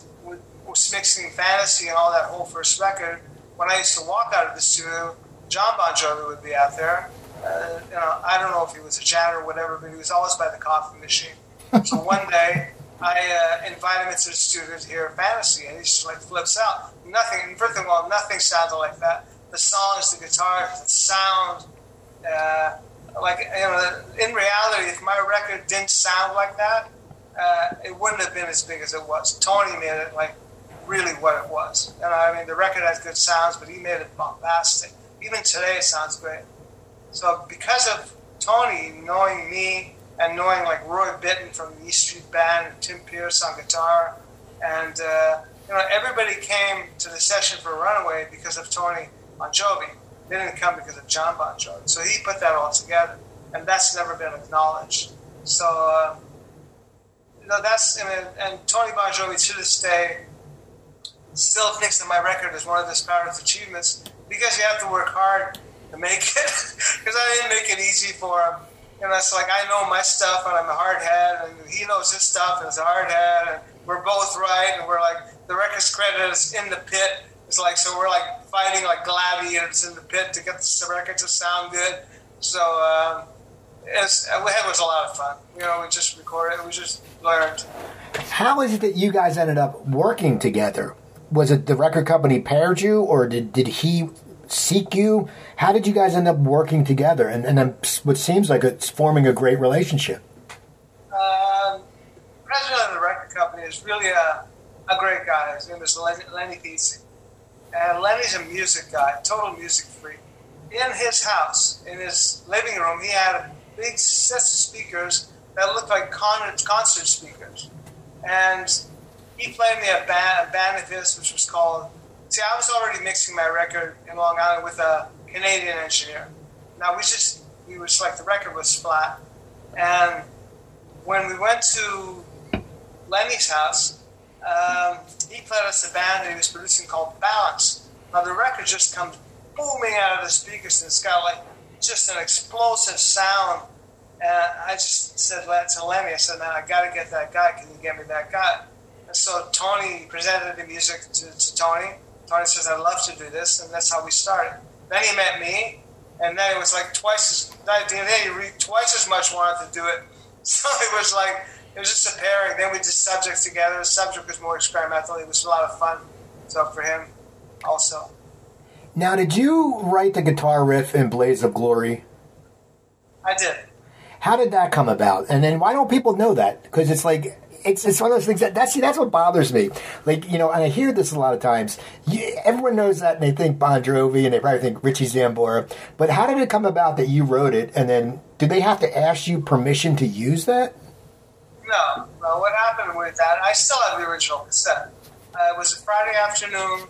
was mixing fantasy and all that whole first record, when I used to walk out of the studio, Jon Bon Jovi would be out there. Uh, you know, I don't know if he was a janitor or whatever, but he was always by the coffee machine. so one day, I uh, invite him into the studio to hear fantasy, and he just like flips out. Nothing, first of all, nothing sounded like that. The songs, the guitars, the sound, uh, like you know, in reality, if my record didn't sound like that, uh, it wouldn't have been as big as it was. Tony made it like really what it was. And I mean, the record has good sounds, but he made it bombastic. Even today, it sounds great. So because of Tony knowing me and knowing like Roy Bittan from the East Street Band and Tim Pierce on guitar, and uh, you know everybody came to the session for Runaway because of Tony Bongiovi. They didn't come because of Jon Bon Jovi. So he put that all together, and that's never been acknowledged. So. Uh, know, that's and, and Tony Bongiovi to this day still thinks that my record is one of his proudest achievements because you have to work hard to make it. Because I didn't make it easy for him. Know, it's like I know my stuff and I'm a hard head, and he knows his stuff and he's a hard head, and we're both right, and we're like the record's credit is in the pit. It's like so we're like fighting like gladiators in the pit to get the record to sound good. So um, it's, it was a lot of fun. You know, we just recorded, we just learned. How is it that you guys ended up working together? Was it the record company paired you, or did, did he seek you? How did you guys end up working together? And, and then what seems like it's forming a great relationship. Um, the president of the record company is really a, a great guy. His name is Lenny, Lenny. And Lenny's a music guy, total music freak. In his house, in his living room, he had big sets of speakers that looked like concert speakers. And he played me a band, a band of his, which was called. See, I was already mixing my record in Long Island with a Canadian engineer. Now we just we was like the record was flat, and when we went to Lenny's house, um, he played us a band that he was producing called Balance. Now the record just comes booming out of the speakers, and it's got like just an explosive sound. And I just said let to Lenny, I said, man, I got to get that guy. Can you get me that guy? And so Tony presented the music to, to Tony. Tony says, I'd love to do this. And that's how we started. Then he met me. And then it was like twice as, then he re, twice as much wanted to do it. So it was like, it was just a pairing. Then we did subjects together. The subject was more experimental. It was a lot of fun. So for him also. Now, did you write the guitar riff in Blaze of Glory? I did. How did that come about? And then why don't people know that? Because it's like it's it's one of those things that that's see, that's what bothers me. Like you know, and I hear this a lot of times. You, everyone knows that, and they think Bon Jovi, and they probably think Richie Sambora. But how did it come about that you wrote it? And then did they have to ask you permission to use that? No, no. What happened with that? I still have the original cassette. Uh, it was a Friday afternoon.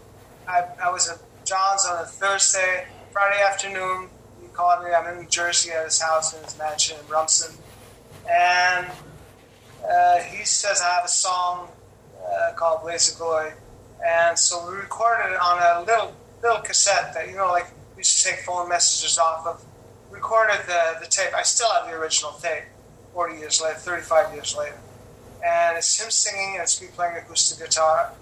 I, I was at Jon's on a Thursday, Friday afternoon. He called me. I'm in New Jersey at his house in his mansion in Rumson. And uh, he says I have a song uh, called Blaze of Glory. And so we recorded it on a little little cassette that, you know, like we used to take phone messages off of. Recorded the, the tape. I still have the original tape 40 years later, 35 years later. And it's him singing and it's me playing acoustic guitar.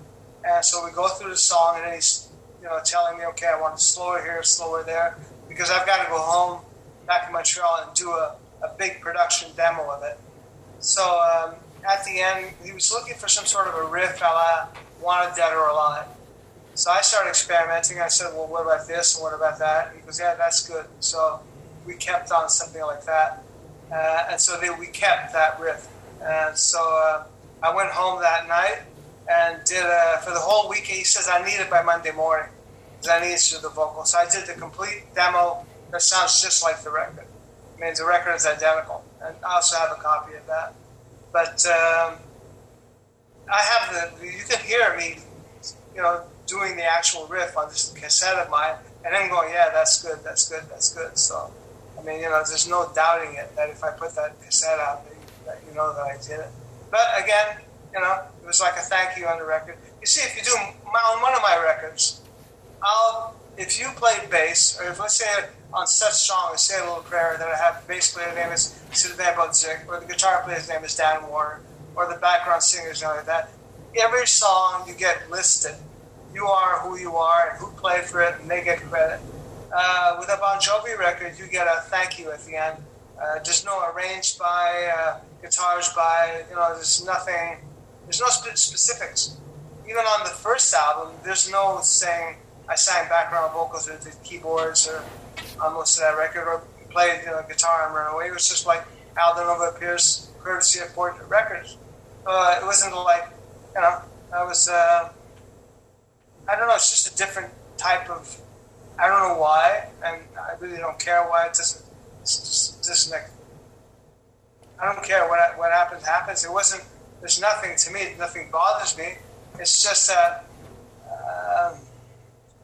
And so we go through the song and then he's you know, telling me, okay, I want to slower here, slower there, because I've got to go home back in Montreal and do a, a big production demo of it. So um, at the end, he was looking for some sort of a riff a la Wanted Dead or Alive. So I started experimenting. I said, well, what about this and what about that? He goes, yeah, that's good. So we kept on something like that. Uh, and so then we kept that riff. And so uh, I went home that night and did uh, for the whole week. He says I need it by Monday morning. because I needed to do the vocals. So I did the complete demo that sounds just like the record. I mean, the record is identical, and I also have a copy of that. But um, I have the you can hear me, you know, doing the actual riff on this cassette of mine, and then going, yeah, that's good, that's good, that's good. So, I mean, you know, there's no doubting it that if I put that cassette out, that you know that I did it. But again, you know, it was like a thank you on the record. You see, if you do on one of my records, I'll if you play bass, or if let's say on such song, I say a little prayer that I have bass player name is Sylvain Bodzik, or the guitar player's name is Dan Warner, or the background singer's name like that. Every song you get listed. You are who you are and who played for it, and they get credit. Uh, with a Bon Jovi record, you get a thank you at the end. Uh, no arranged by, uh, guitars by, you know, there's nothing, there's no spe- specifics. Even on the first album, there's no saying, I sang background vocals or the keyboards or on most of that record or played you know, guitar and run away. It was just like Al Di Nuovo appears courtesy of Portrait Records. Uh, it wasn't like, you know, I was, uh, I don't know, it's just a different type of, I don't know why, and I really don't care why it doesn't, it's just, just like, I don't care what, what happens, happens. It wasn't, there's nothing to me, nothing bothers me. It's just that, um,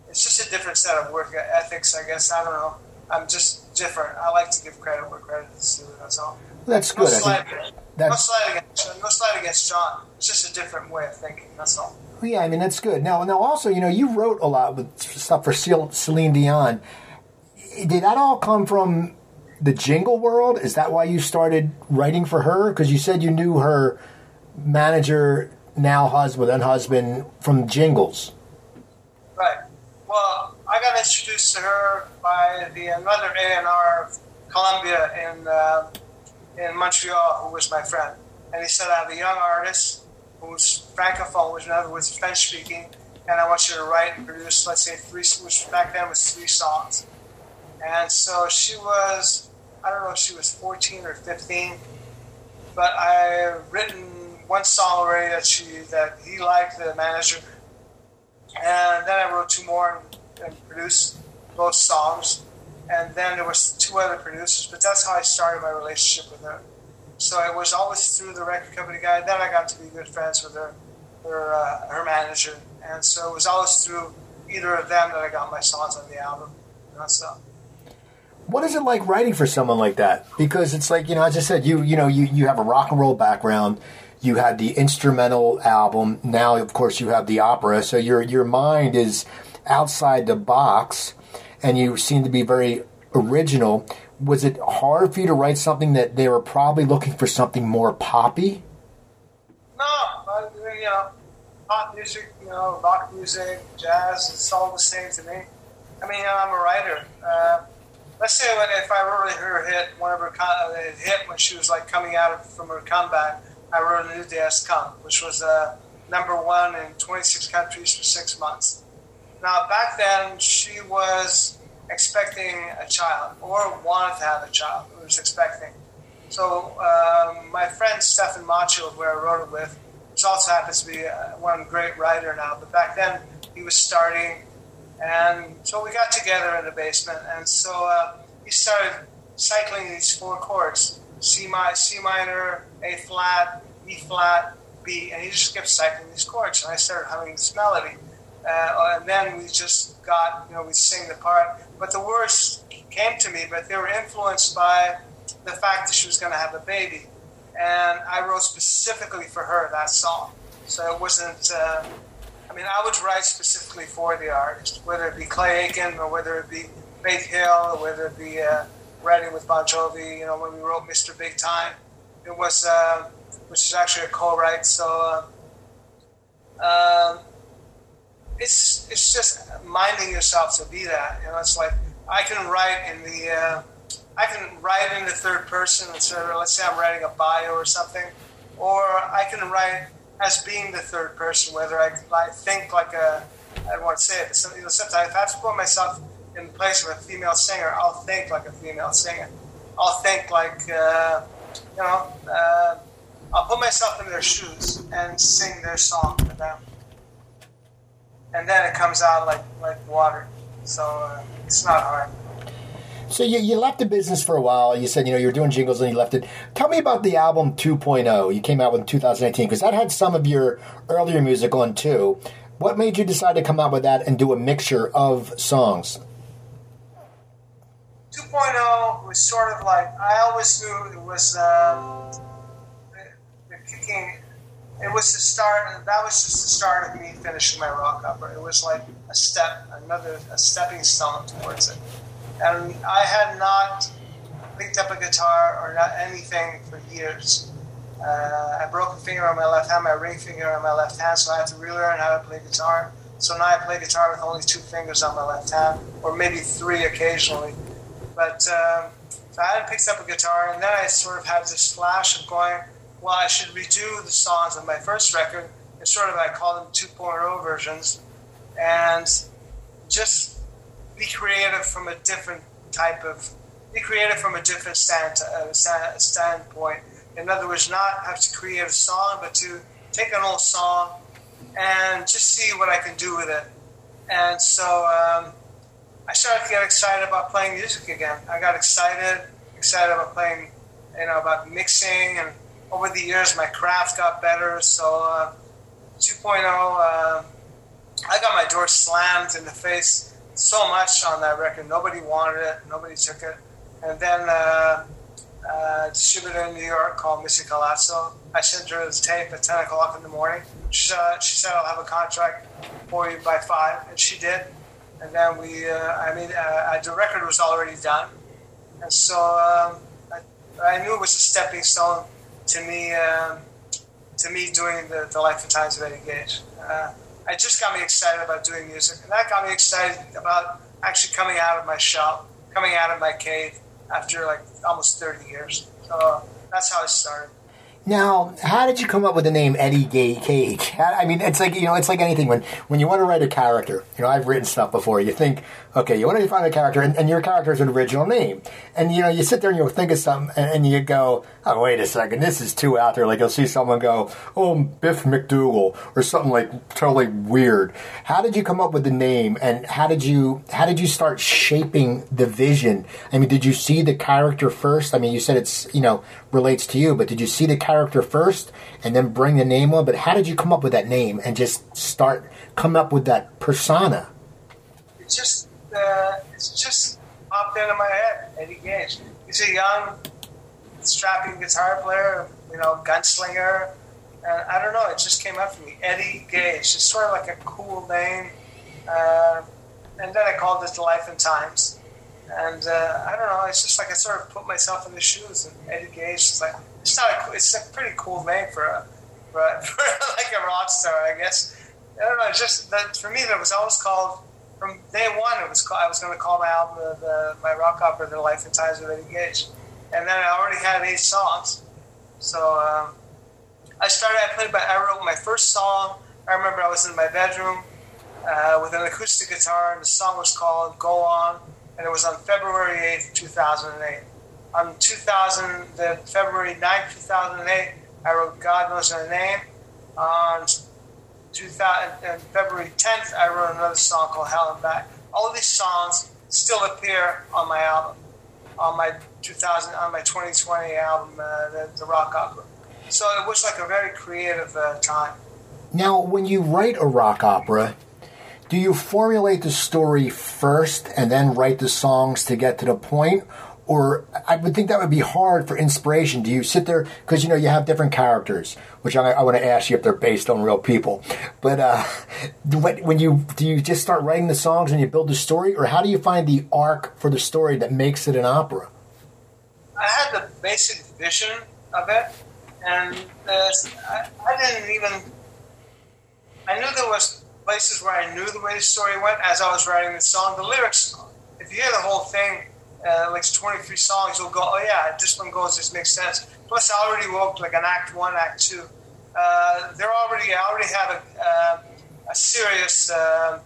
it's just a different set of work ethics, I guess. I don't know. I'm just different. I like to give credit where credit is due. That's all. That's No good. I slight, think no that's, slight against no slight against Jon. It's just a different way of thinking. That's all. yeah, I mean that's good. Now, now also, you know, you wrote a lot with stuff for Celine Dion. Did that all come from the jingle world? Is that why you started writing for her? Because you said you knew her manager, now husband, then husband from jingles. Right. Well, I got introduced to her by the another A and R Columbia in uh, in Montreal, who was my friend, and he said I have a young artist who's francophone, which in other words French speaking, and I want you to write and produce, let's say three, which back then was three songs. And so she was, I don't know if she was 14 or 15, but I written one song already that she that he liked the manager, and then I wrote two more and, and produced both songs. And then there was two other producers, but that's how I started my relationship with her. So it was always through the record company guy. Then I got to be good friends with her, her, uh, her manager, and so it was always through either of them that I got my songs on the album. Know, so What is it like writing for someone like that? Because it's like you know, as I said, you you know, you you have a rock and roll background. You had the instrumental album. Now, of course, you have the opera. So your your mind is outside the box, and you seem to be very original. Was it hard for you to write something that they were probably looking for something more poppy? No, you know, pop music, you know, rock music, jazz, it's all the same to me. I mean, I'm a writer. Uh, let's say when, if I wrote her hit, one of her hit when she was like coming out of, from her comeback, I wrote a new day has come, which was uh, number one in 26 countries for six months. Now, back then, she was expecting a child or wanted to have a child, was expecting. So um, my friend Stéphan Moccio, where I wrote it with, which also happens to be uh, one great writer now, but back then he was starting, and so we got together in the basement, and so uh, he started cycling these four chords: C mi- C minor, A flat, E flat, B, and he just kept cycling these chords, and I started humming this melody. Uh, and then we just got, you know, we sing the part, but the words came to me, but they were influenced by the fact that she was going to have a baby. And I wrote specifically for her that song. So it wasn't, uh, I mean, I would write specifically for the artist, whether it be Clay Aiken or whether it be Faith Hill or whether it be uh, writing with Bon Jovi, you know, when we wrote Mr. Big Time. It was, uh, which is actually a co-write. So, uh, um, it's it's just minding yourself to be that. You know, it's like I can write in the uh, I can write in the third person. Of, let's say I'm writing a bio or something, or I can write as being the third person. Whether I, I think like a I don't want to say it, but sometimes I have to put myself in the place of a female singer, I'll think like a female singer. I'll think like uh, you know. Uh, I'll put myself in their shoes and sing their song for them. and then it comes out like like water. So uh, it's not hard. So you, you left the business for a while. You said you know you were doing jingles and you left it. Tell me about the album 2.0 you came out with in 2018 because that had some of your earlier music on too. What made you decide to come out with that and do a mixture of songs? 2.0 was sort of like I always knew it was um, the, the kicking. It was the start. That was just the start of me finishing my rock opera. It was like a step, another a stepping stone towards it. And I had not picked up a guitar or not anything for years. Uh, I broke a finger on my left hand, my ring finger on my left hand, so I had to relearn how to play guitar. So now I play guitar with only two fingers on my left hand, or maybe three occasionally. But um, so I hadn't picked up a guitar, and then I sort of had this flash of going, well, I should redo the songs of my first record. And sort of, I call them 2.0 versions, and just be creative from a different type of, be creative from a different stand, uh, standpoint. In other words, not have to create a song, but to take an old song and just see what I can do with it. And so um, I started to get excited about playing music again. I got excited, excited about playing, you know, about mixing, and over the years my craft got better. So uh, 2.0, uh, I got my door slammed in the face so much on that record. Nobody wanted it, nobody took it, and then. Uh, uh, distributor in New York called Missy Calazzo. I sent her this tape at 10 o'clock in the morning. She, she said, I'll have a contract for you by 5, and she did and then we, uh, I mean, uh, the record was already done, and so um, I, I, knew it was a stepping stone to me, um, to me doing the, the Life and Times of Eddie Gage. Uh, it just got me excited about doing music, and that got me excited about actually coming out of my shell, coming out of my cave after like almost 30 years. So that's how it started. Now, how did you come up with the name Eddie Gay Cage? I mean, it's like you know, it's like anything when when you want to write a character. You know, I've written stuff before. You think, okay, you want to find a character, and, and your character is an original name, and you know, you sit there and you'll think of something, and, and, you go, oh, wait a second, this is too out there. Like you'll see someone go, oh, Biff McDougal, or something like totally weird. How did you come up with the name, and how did you how did you start shaping the vision? I mean, did you see the character first? I mean, you said it's you know relates to you, but did you see the character character first and then bring the name on. But how did you come up with that name and just start come up with that persona? It's just uh, it's just popped into my head. Eddie Gage. He's a young, strapping guitar player, you know, gunslinger. And I don't know, it just came up for me. Eddie Gage. It's sort of like a cool name. Uh, and then I called it the Life and Times. And uh, I don't know, it's just like I sort of put myself in the shoes of Eddie Gage. It's like, it's not. A, it's a pretty cool name for a, for, a, for like a rock star, I guess. I don't know. Just that for me, that was always called from day one. It was I was going to call my album the, the, my rock opera, "The Life and Times of Eddie Gage," and then I already had eight songs. So um, I started. I played. By, I wrote my first song. I remember I was in my bedroom uh, with an acoustic guitar, and the song was called "Go On," and it was on February eighth, two thousand and eight on 2000, the February 9th, 2008, I wrote God Knows Her Name. On 2000, February 10th, I wrote another song called Hell and Back. All these songs still appear on my album, on my 2000, on my 2020 album, uh, the, the, Rock Opera. So it was like a very creative uh, time. Now, when you write a rock opera, do you formulate the story first and then write the songs to get to the point? or I would think that would be hard for inspiration. Do you sit there because you know you have different characters, which I, I want to ask you if they're based on real people. But uh, when you do you just start writing the songs and you build the story, or how do you find the arc for the story that makes it an opera? I had the basic vision of it, and uh, I, I didn't even. I knew there was places where I knew the way the story went as I was writing the song. The lyrics, if you hear the whole thing uh, like 23 songs, you'll go, oh yeah, this one goes, this makes sense. Plus, I already wrote like an act one, act two. Uh, they're already, I already have a, uh, a serious uh,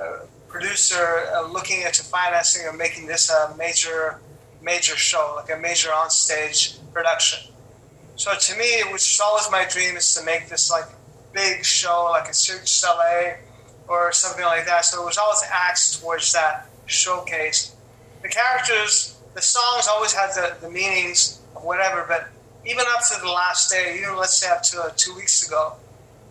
uh, producer uh, looking into financing and making this a major, major show, like a major on-stage production. So to me, which is always my dream, is to make this like big show, like a Cirque du Soleil, or something like that. So it was always axed towards that showcase. The characters, the songs always had the, the meanings of whatever, but even up to the last day, even let's say up to uh, two weeks ago,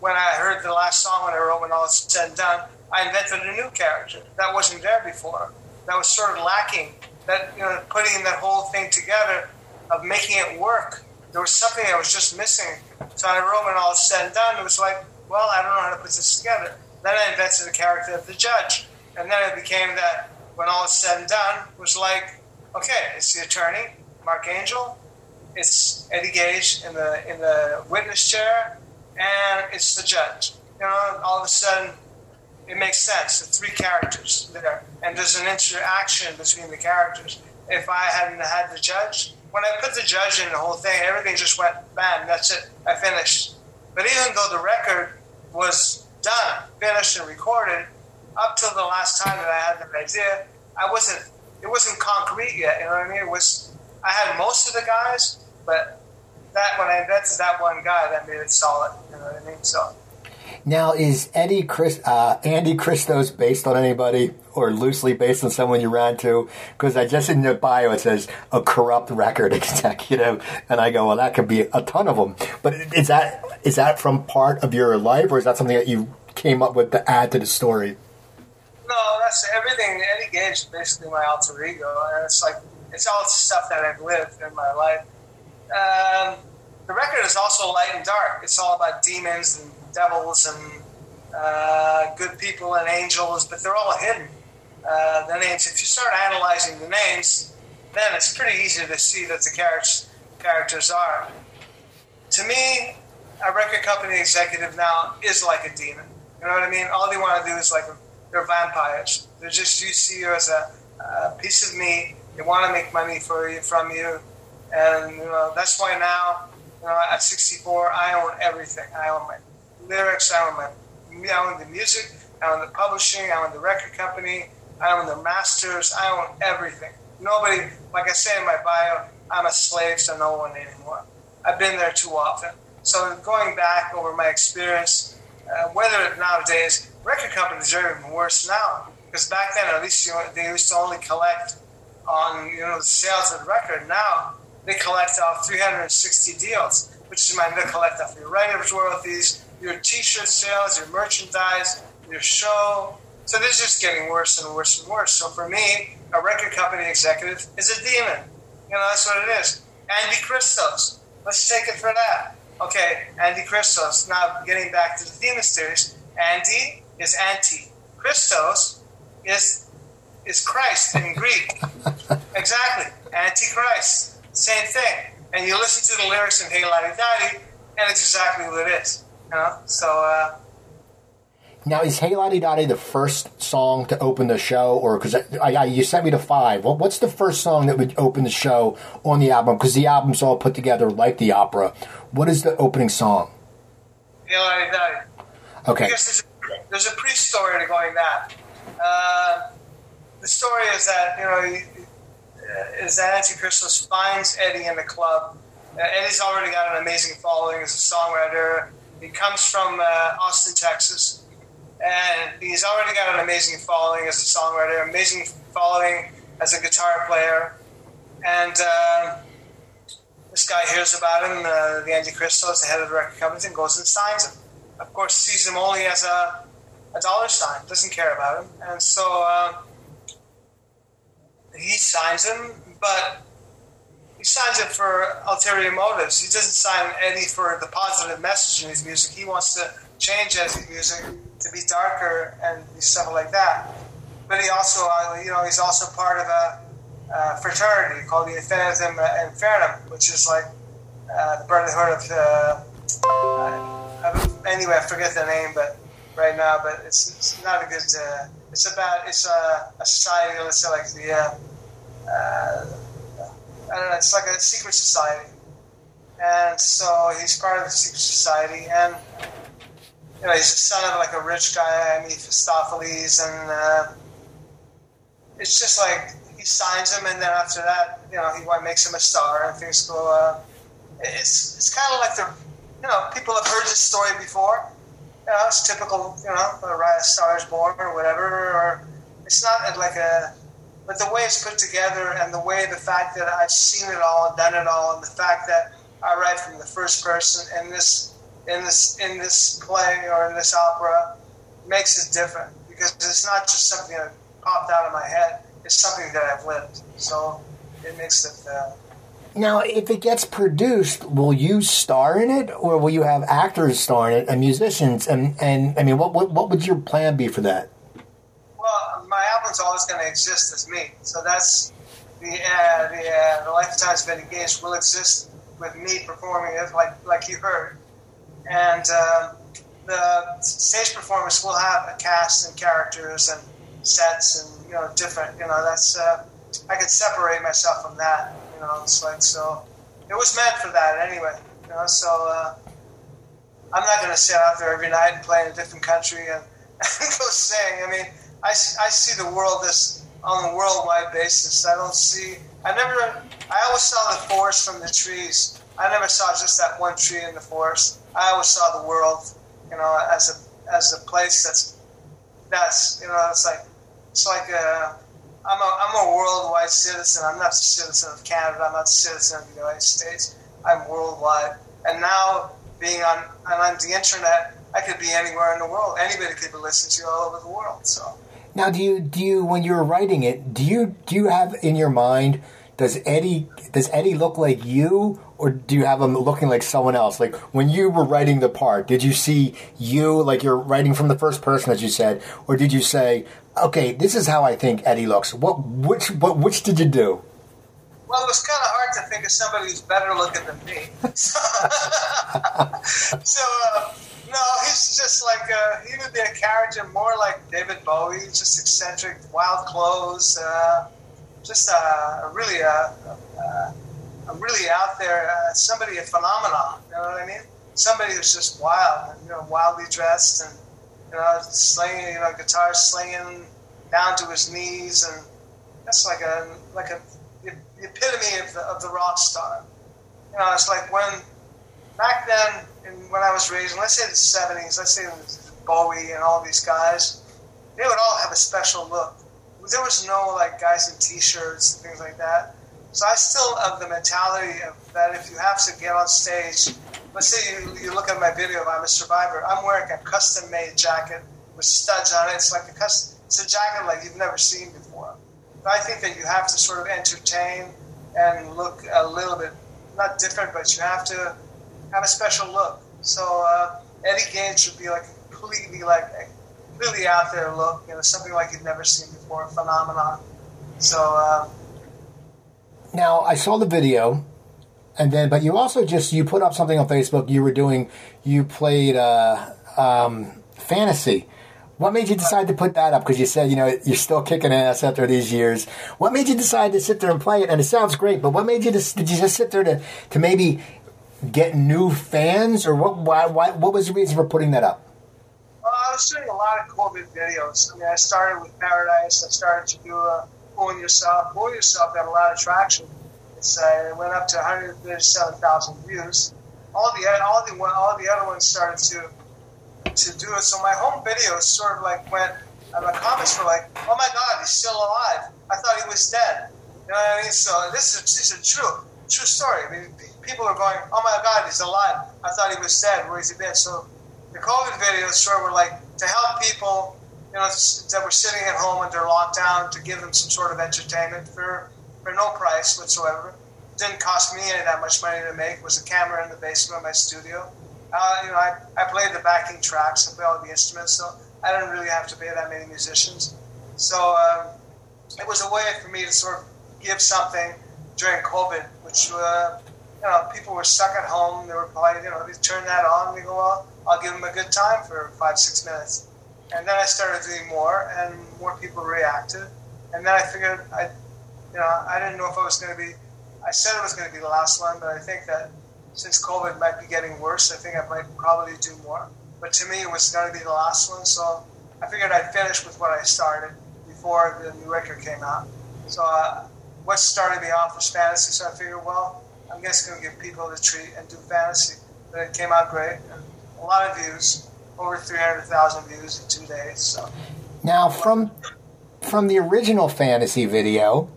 when I heard the last song when I wrote when all was said and done, I invented a new character that wasn't there before. That was sort of lacking. That you know, putting that whole thing together of making it work. There was something that was just missing. So I wrote when all said and done. It was like, well, I don't know how to put this together. Then I invented the character of the judge, and then it became that when all is said and done, was like, okay, it's the attorney, Mark Angel, it's Eddie Gage in the in the witness chair, and it's the judge. You know, all of a sudden, it makes sense. The three characters there, and there's an interaction between the characters. If I hadn't had the judge, when I put the judge in the whole thing, everything just went bam. That's it. I finished. But even though the record was done, finished, and recorded, up till the last time that I had the idea, I wasn't. It wasn't concrete yet. You know what I mean? It was. I had most of the guys, but that when I invented that one guy, that made it solid. You know what I mean? So. Now, is Eddie Chris, uh, Andy Christos based on anybody or loosely based on someone you ran to? Because I just in the bio it says a corrupt record executive, and I go, well, that could be a ton of them. But is that is that from part of your life, or is that something that you came up with to add to the story? No, that's everything. Eddie Gage is basically my alter ego, and it's like it's all stuff that I've lived in my life. Um, the record is also light and dark. It's all about demons and devils and uh, good people and angels, but they're all hidden. Uh, the names. If you start analyzing the names, then it's pretty easy to see that the characters characters are. To me, a record company executive now is like a demon. You know what I mean? All they want to do is like they're vampires. They're just you see you as a, a piece of meat. They want to make money for you from you, and you know that's why now, you know, at 64, I own everything. I own my lyrics. I own my, I own the music. I own the publishing. I own the record company. I own the masters. I own everything. Nobody, like I say in my bio, I'm a slave to no one anymore. I've been there too often. So going back over my experience, whether nowadays record companies are even worse now because back then at least you know, they used to only collect on you know the sales of the record. Now they collect off 360 deals, which is mean they collect off your writers' royalties, your T-shirt sales, your merchandise, your show. So this is just getting worse and worse and worse. So for me, a record company executive is a demon. You know that's what it is. Andy Christos. Let's take it for that. Okay, Andy Christos. Now getting back to the Demon series, Andy is anti. Christos is is Christ in Greek. exactly. Antichrist. Same thing. And you listen to the lyrics in Hey Ladi Dadi, and it's exactly what it is. You know? So, uh, Now, is Hey Ladi Dadi the first song to open the show, or because I, I, you sent me to five? What, what's the first song that would open the show on the album? Because the album's all put together like the opera. What is the opening song? Dadi. Okay. There's a, there's a pre-story to going that. Uh, the story is that you know uh, is that Andy Christos finds Eddie in the club. Uh, Eddie's already got an amazing following as a songwriter. He comes from uh, Austin, Texas, and he's already got an amazing following as a songwriter, amazing following as a guitar player. And uh, this guy hears about him, uh, the Andy Christos, the head of the record company, and goes and signs him. Of course, sees him only as a, a dollar sign, doesn't care about him. And so uh, he signs him, but he signs him for ulterior motives. He doesn't sign Eddie for the positive message in his music. He wants to change his music to be darker and stuff like that. But he also, uh, you know, he's also part of a uh, fraternity called the Infinitum Infernum, which is like uh, the Brotherhood of. Uh, anyway, I forget the name, but right now, but it's, it's not a good. Uh, it's about it's a, a society. Let's say like the. Uh, uh, I don't know. It's like a secret society, and so he's part of the secret society, and you know he's the son of like a rich guy, Mephistopheles, and it's just like signs him, and then after that, you know, he makes him a star, and things go. Uh, it's it's kind of like the, you know, people have heard this story before, you know, it's typical, you know, a Star is Born or whatever, or it's not like a, but the way it's put together and the way the fact that I've seen it all, done it all, and the fact that I write from the first person in this, in this, in this play or in this opera makes it different because it's not just something that popped out of my head. It's something that I've lived. So it makes it. Uh, now, if it gets produced, will you star in it, or will you have actors star in it and musicians? And, and I mean, what, what what would your plan be for that? Well, my album's always going to exist as me, so that's the uh, the uh, the lifetimes of engaged will exist with me performing it, like like you heard, and uh, the stage performance will have a cast and characters and sets and you know different. You know, that's uh, I could separate myself from that. You know, it's like so. It was meant for that anyway. You know, so uh, I'm not going to sit out there every night and play in a different country and, and go sing. I mean, I, I see the world this on a worldwide basis. I don't see. I never. I always saw the forest from the trees. I never saw just that one tree in the forest. I always saw the world, you know, as a as a place that's that's you know, it's like it's like a I'm a, I'm a worldwide citizen. I'm not a citizen of Canada. I'm not a citizen of the United States. I'm worldwide. And now, being on, on the internet, I could be anywhere in the world. Anybody could be listening to you all over the world. So. Now, do you do you when you're writing it? Do you do you have in your mind? Does Eddie does Eddie look like you, or do you have him looking like someone else? Like when you were writing the part, did you see you like you're writing from the first person, as you said, or did you say, okay, this is how I think Eddie looks. What which what which did you do? Well, it was kind of hard to think of somebody who's better looking than me. so, uh, no, he's just like uh, he would be a character more like David Bowie, just eccentric, wild clothes, uh, just uh, really a, uh, a, really out there uh, somebody a phenomenon. You know what I mean? Somebody who's just wild, you know, wildly dressed and know, slinging, you know, guitar slinging down to his knees, and that's like a like a the epitome of the, of the rock star. You know, it's like when back then, when I was raised, let's say the '70s, let's say Bowie and all these guys, they would all have a special look. There was no like guys in t-shirts and things like that. So I still have the mentality of that if you have to get on stage let's say you, you look at my video I'm a survivor. I'm wearing a custom made jacket with studs on it. It's like a custom, it's a jacket like you've never seen before. But I think that you have to sort of entertain and look a little bit not different, but you have to have a special look. So uh, Eddie Gage should be like completely like a really out there look, you know, something like you've never seen before, a phenomenon. So. Uh, now I saw the video and then but you also just you put up something on Facebook. You were doing you played uh, um, fantasy. What made you decide to put that up? Because you said you know you're still kicking ass after these years. What made you decide to sit there and play it? And it sounds great, but what made you just did you just sit there to to maybe get new fans, or what? Why, why, what was the reason for putting that up? Well, I was doing a lot of COVID videos. I mean, I started with Paradise. I started to do a uh, Fooling Yourself. Fooling Yourself got a lot of traction it's, uh, it went up to 137,000 views. All the all the all the other ones started to to do it. So my home videos sort of like went, and the comments were like, "Oh my God, he's still alive! I thought he was dead." You know what I mean? So this is this is a true true story. I mean, people are going, "Oh my God, he's alive! I thought he was dead. Where's he been?" So the COVID videos sort of were like to help people, you know, that were sitting at home under lockdown to give them some sort of entertainment for for no price whatsoever. Didn't cost me any that much money to make. It was a camera in the basement of my studio. Uh, you know, I, I played the backing tracks, I played all the instruments, so I didn't really have to pay that many musicians. So um, it was a way for me to sort of give something during COVID, which uh, you know people were stuck at home. They were probably you know they turn that on. And they go, well, I'll give them a good time for five six minutes, and then I started doing more, and more people reacted, and then I figured I you know, I didn't know if I was going to be. I said it was going to be the last one, but I think that since COVID might be getting worse, I think I might probably do more. But to me, it was going to be the last one, so I figured I'd finish with what I started before the new record came out. So uh, what started me off was fantasy, so I figured, well, I'm just going to give people the treat and do fantasy. But it came out great, and a lot of views. Over 300,000 views in two days. So Now, from from the original fantasy video,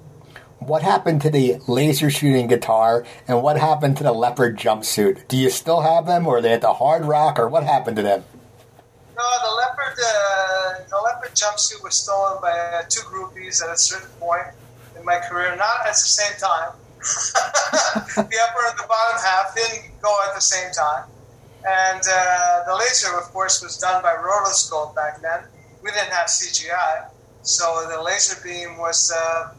what happened to the laser shooting guitar and what happened to the leopard jumpsuit? Do you still have them, or are they at the Hard Rock, or what happened to them? no, the leopard uh, the leopard jumpsuit was stolen by uh, two groupies at a certain point in my career, not at the same time. the upper and the bottom half didn't go at the same time. And uh, the laser, of course, was done by rotoscope back then. We didn't have CGI, so the laser beam was uh,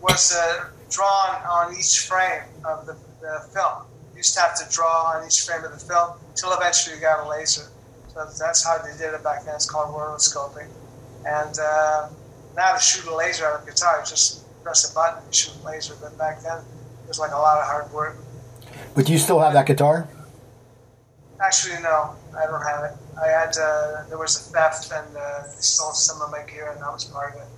was uh, drawn on each frame of the, the film. You to have to draw on each frame of the film until eventually you got a laser. So that's how they did it back then. It's called rotoscoping. And uh, now to shoot a laser out of a guitar, you just press a button and shoot a laser. But back then, it was like a lot of hard work. But you still have that guitar? Actually, no, I don't have it. I had uh, there was a theft and uh, they stole some of my gear, and that was part of it.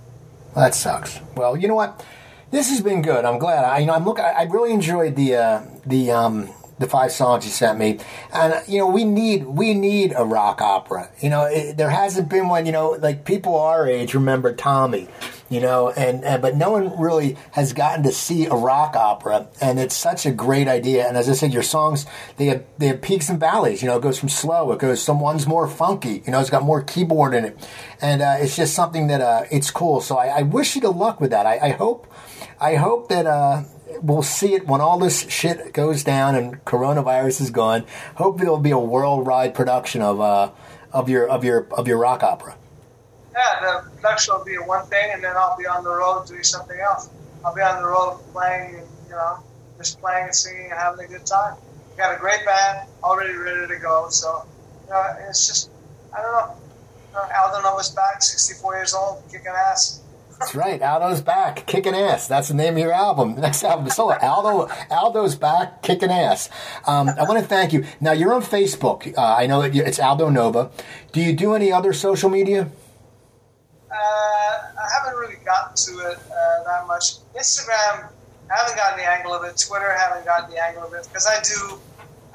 That sucks. Well, you know what? This has been good. I'm glad. I you know I'm look. I, really enjoyed the uh, the um, the five songs you sent me, and you know we need we need a rock opera. You know it, there hasn't been one. You know like people our age remember Tommy. You know, and, and but no one really has gotten to see a rock opera, and it's such a great idea. And as I said, your songs they have they have peaks and valleys. You know, it goes from slow, it goes some one's more funky. You know, it's got more keyboard in it, and uh, it's just something that uh, it's cool. So I, I wish you good luck with that. I, I hope I hope that uh, we'll see it when all this shit goes down and coronavirus is gone. Hope it'll be a worldwide production of uh, of your of your of your rock opera. Yeah, the production will be one thing, and then I'll be on the road doing something else. I'll be on the road playing, and, you know, just playing and singing and having a good time. Got a great band already ready to go, so you know, it's just I don't know. You know Aldo Nova's back, 64 years old, kicking ass. That's right. Aldo's back, kicking ass. That's the name of your album. Next album, solo. Aldo, Aldo's back, kicking ass. Um, I want to thank you. Now you're on Facebook. Uh, I know that it's Aldo Nova. Do you do any other social media? Uh, I haven't really gotten to it uh, that much. Instagram, I haven't gotten the angle of it. Twitter, I haven't gotten the angle of it because I do,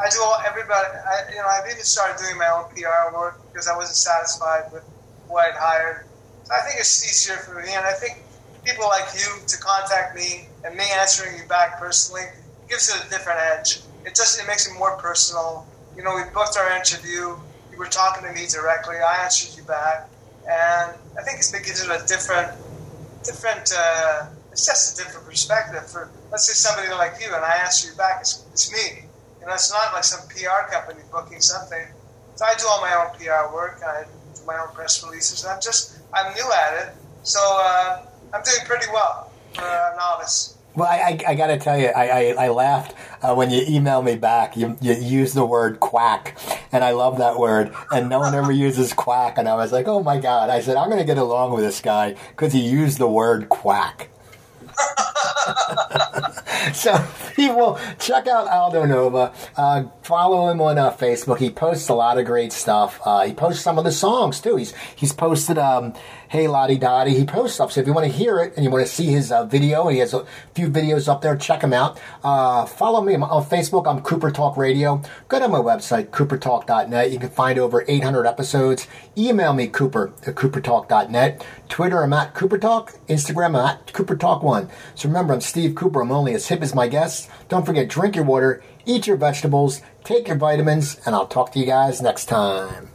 I do all everybody. I, you know, I've even started doing my own PR work because I wasn't satisfied with what I'd hired. So I think it's easier for me, and I think people like you to contact me and me answering you back personally gives it a different edge. It just it makes it more personal. You know, we booked our interview. You were talking to me directly. I answered you back, and I think it gives it a different, different. Uh, it's just a different perspective for let's say somebody like you, and I answer you back. It's, it's me. You know, it's not like some PR company booking something. So I do all my own PR work. I do my own press releases. And I'm just I'm new at it, so uh, I'm doing pretty well for a novice. Well, I, I, I got to tell you, I, I, I laughed uh, when you emailed me back. You, you used the word quack, and I love that word. And no one ever uses quack. And I was like, oh my God. I said, I'm going to get along with this guy because he used the word quack. so people check out Aldo Nova. Uh, follow him on uh, Facebook. He posts a lot of great stuff. Uh, he posts some of the songs too. He's he's posted um, Hey Lottie Dottie. He posts stuff. So if you want to hear it and you want to see his uh, video, he has a few videos up there, check him out. Uh, follow me on Facebook. I'm Cooper Talk Radio. Go to my website coopertalk.net. You can find over 800 episodes. Email me Cooper at coopertalk.net. Twitter I'm at Cooper Talk. Instagram I'm at Cooper Talk One. So remember, I'm Steve Cooper. I'm only as hip as my guests. Don't forget, drink your water, eat your vegetables, take your vitamins, and I'll talk to you guys next time.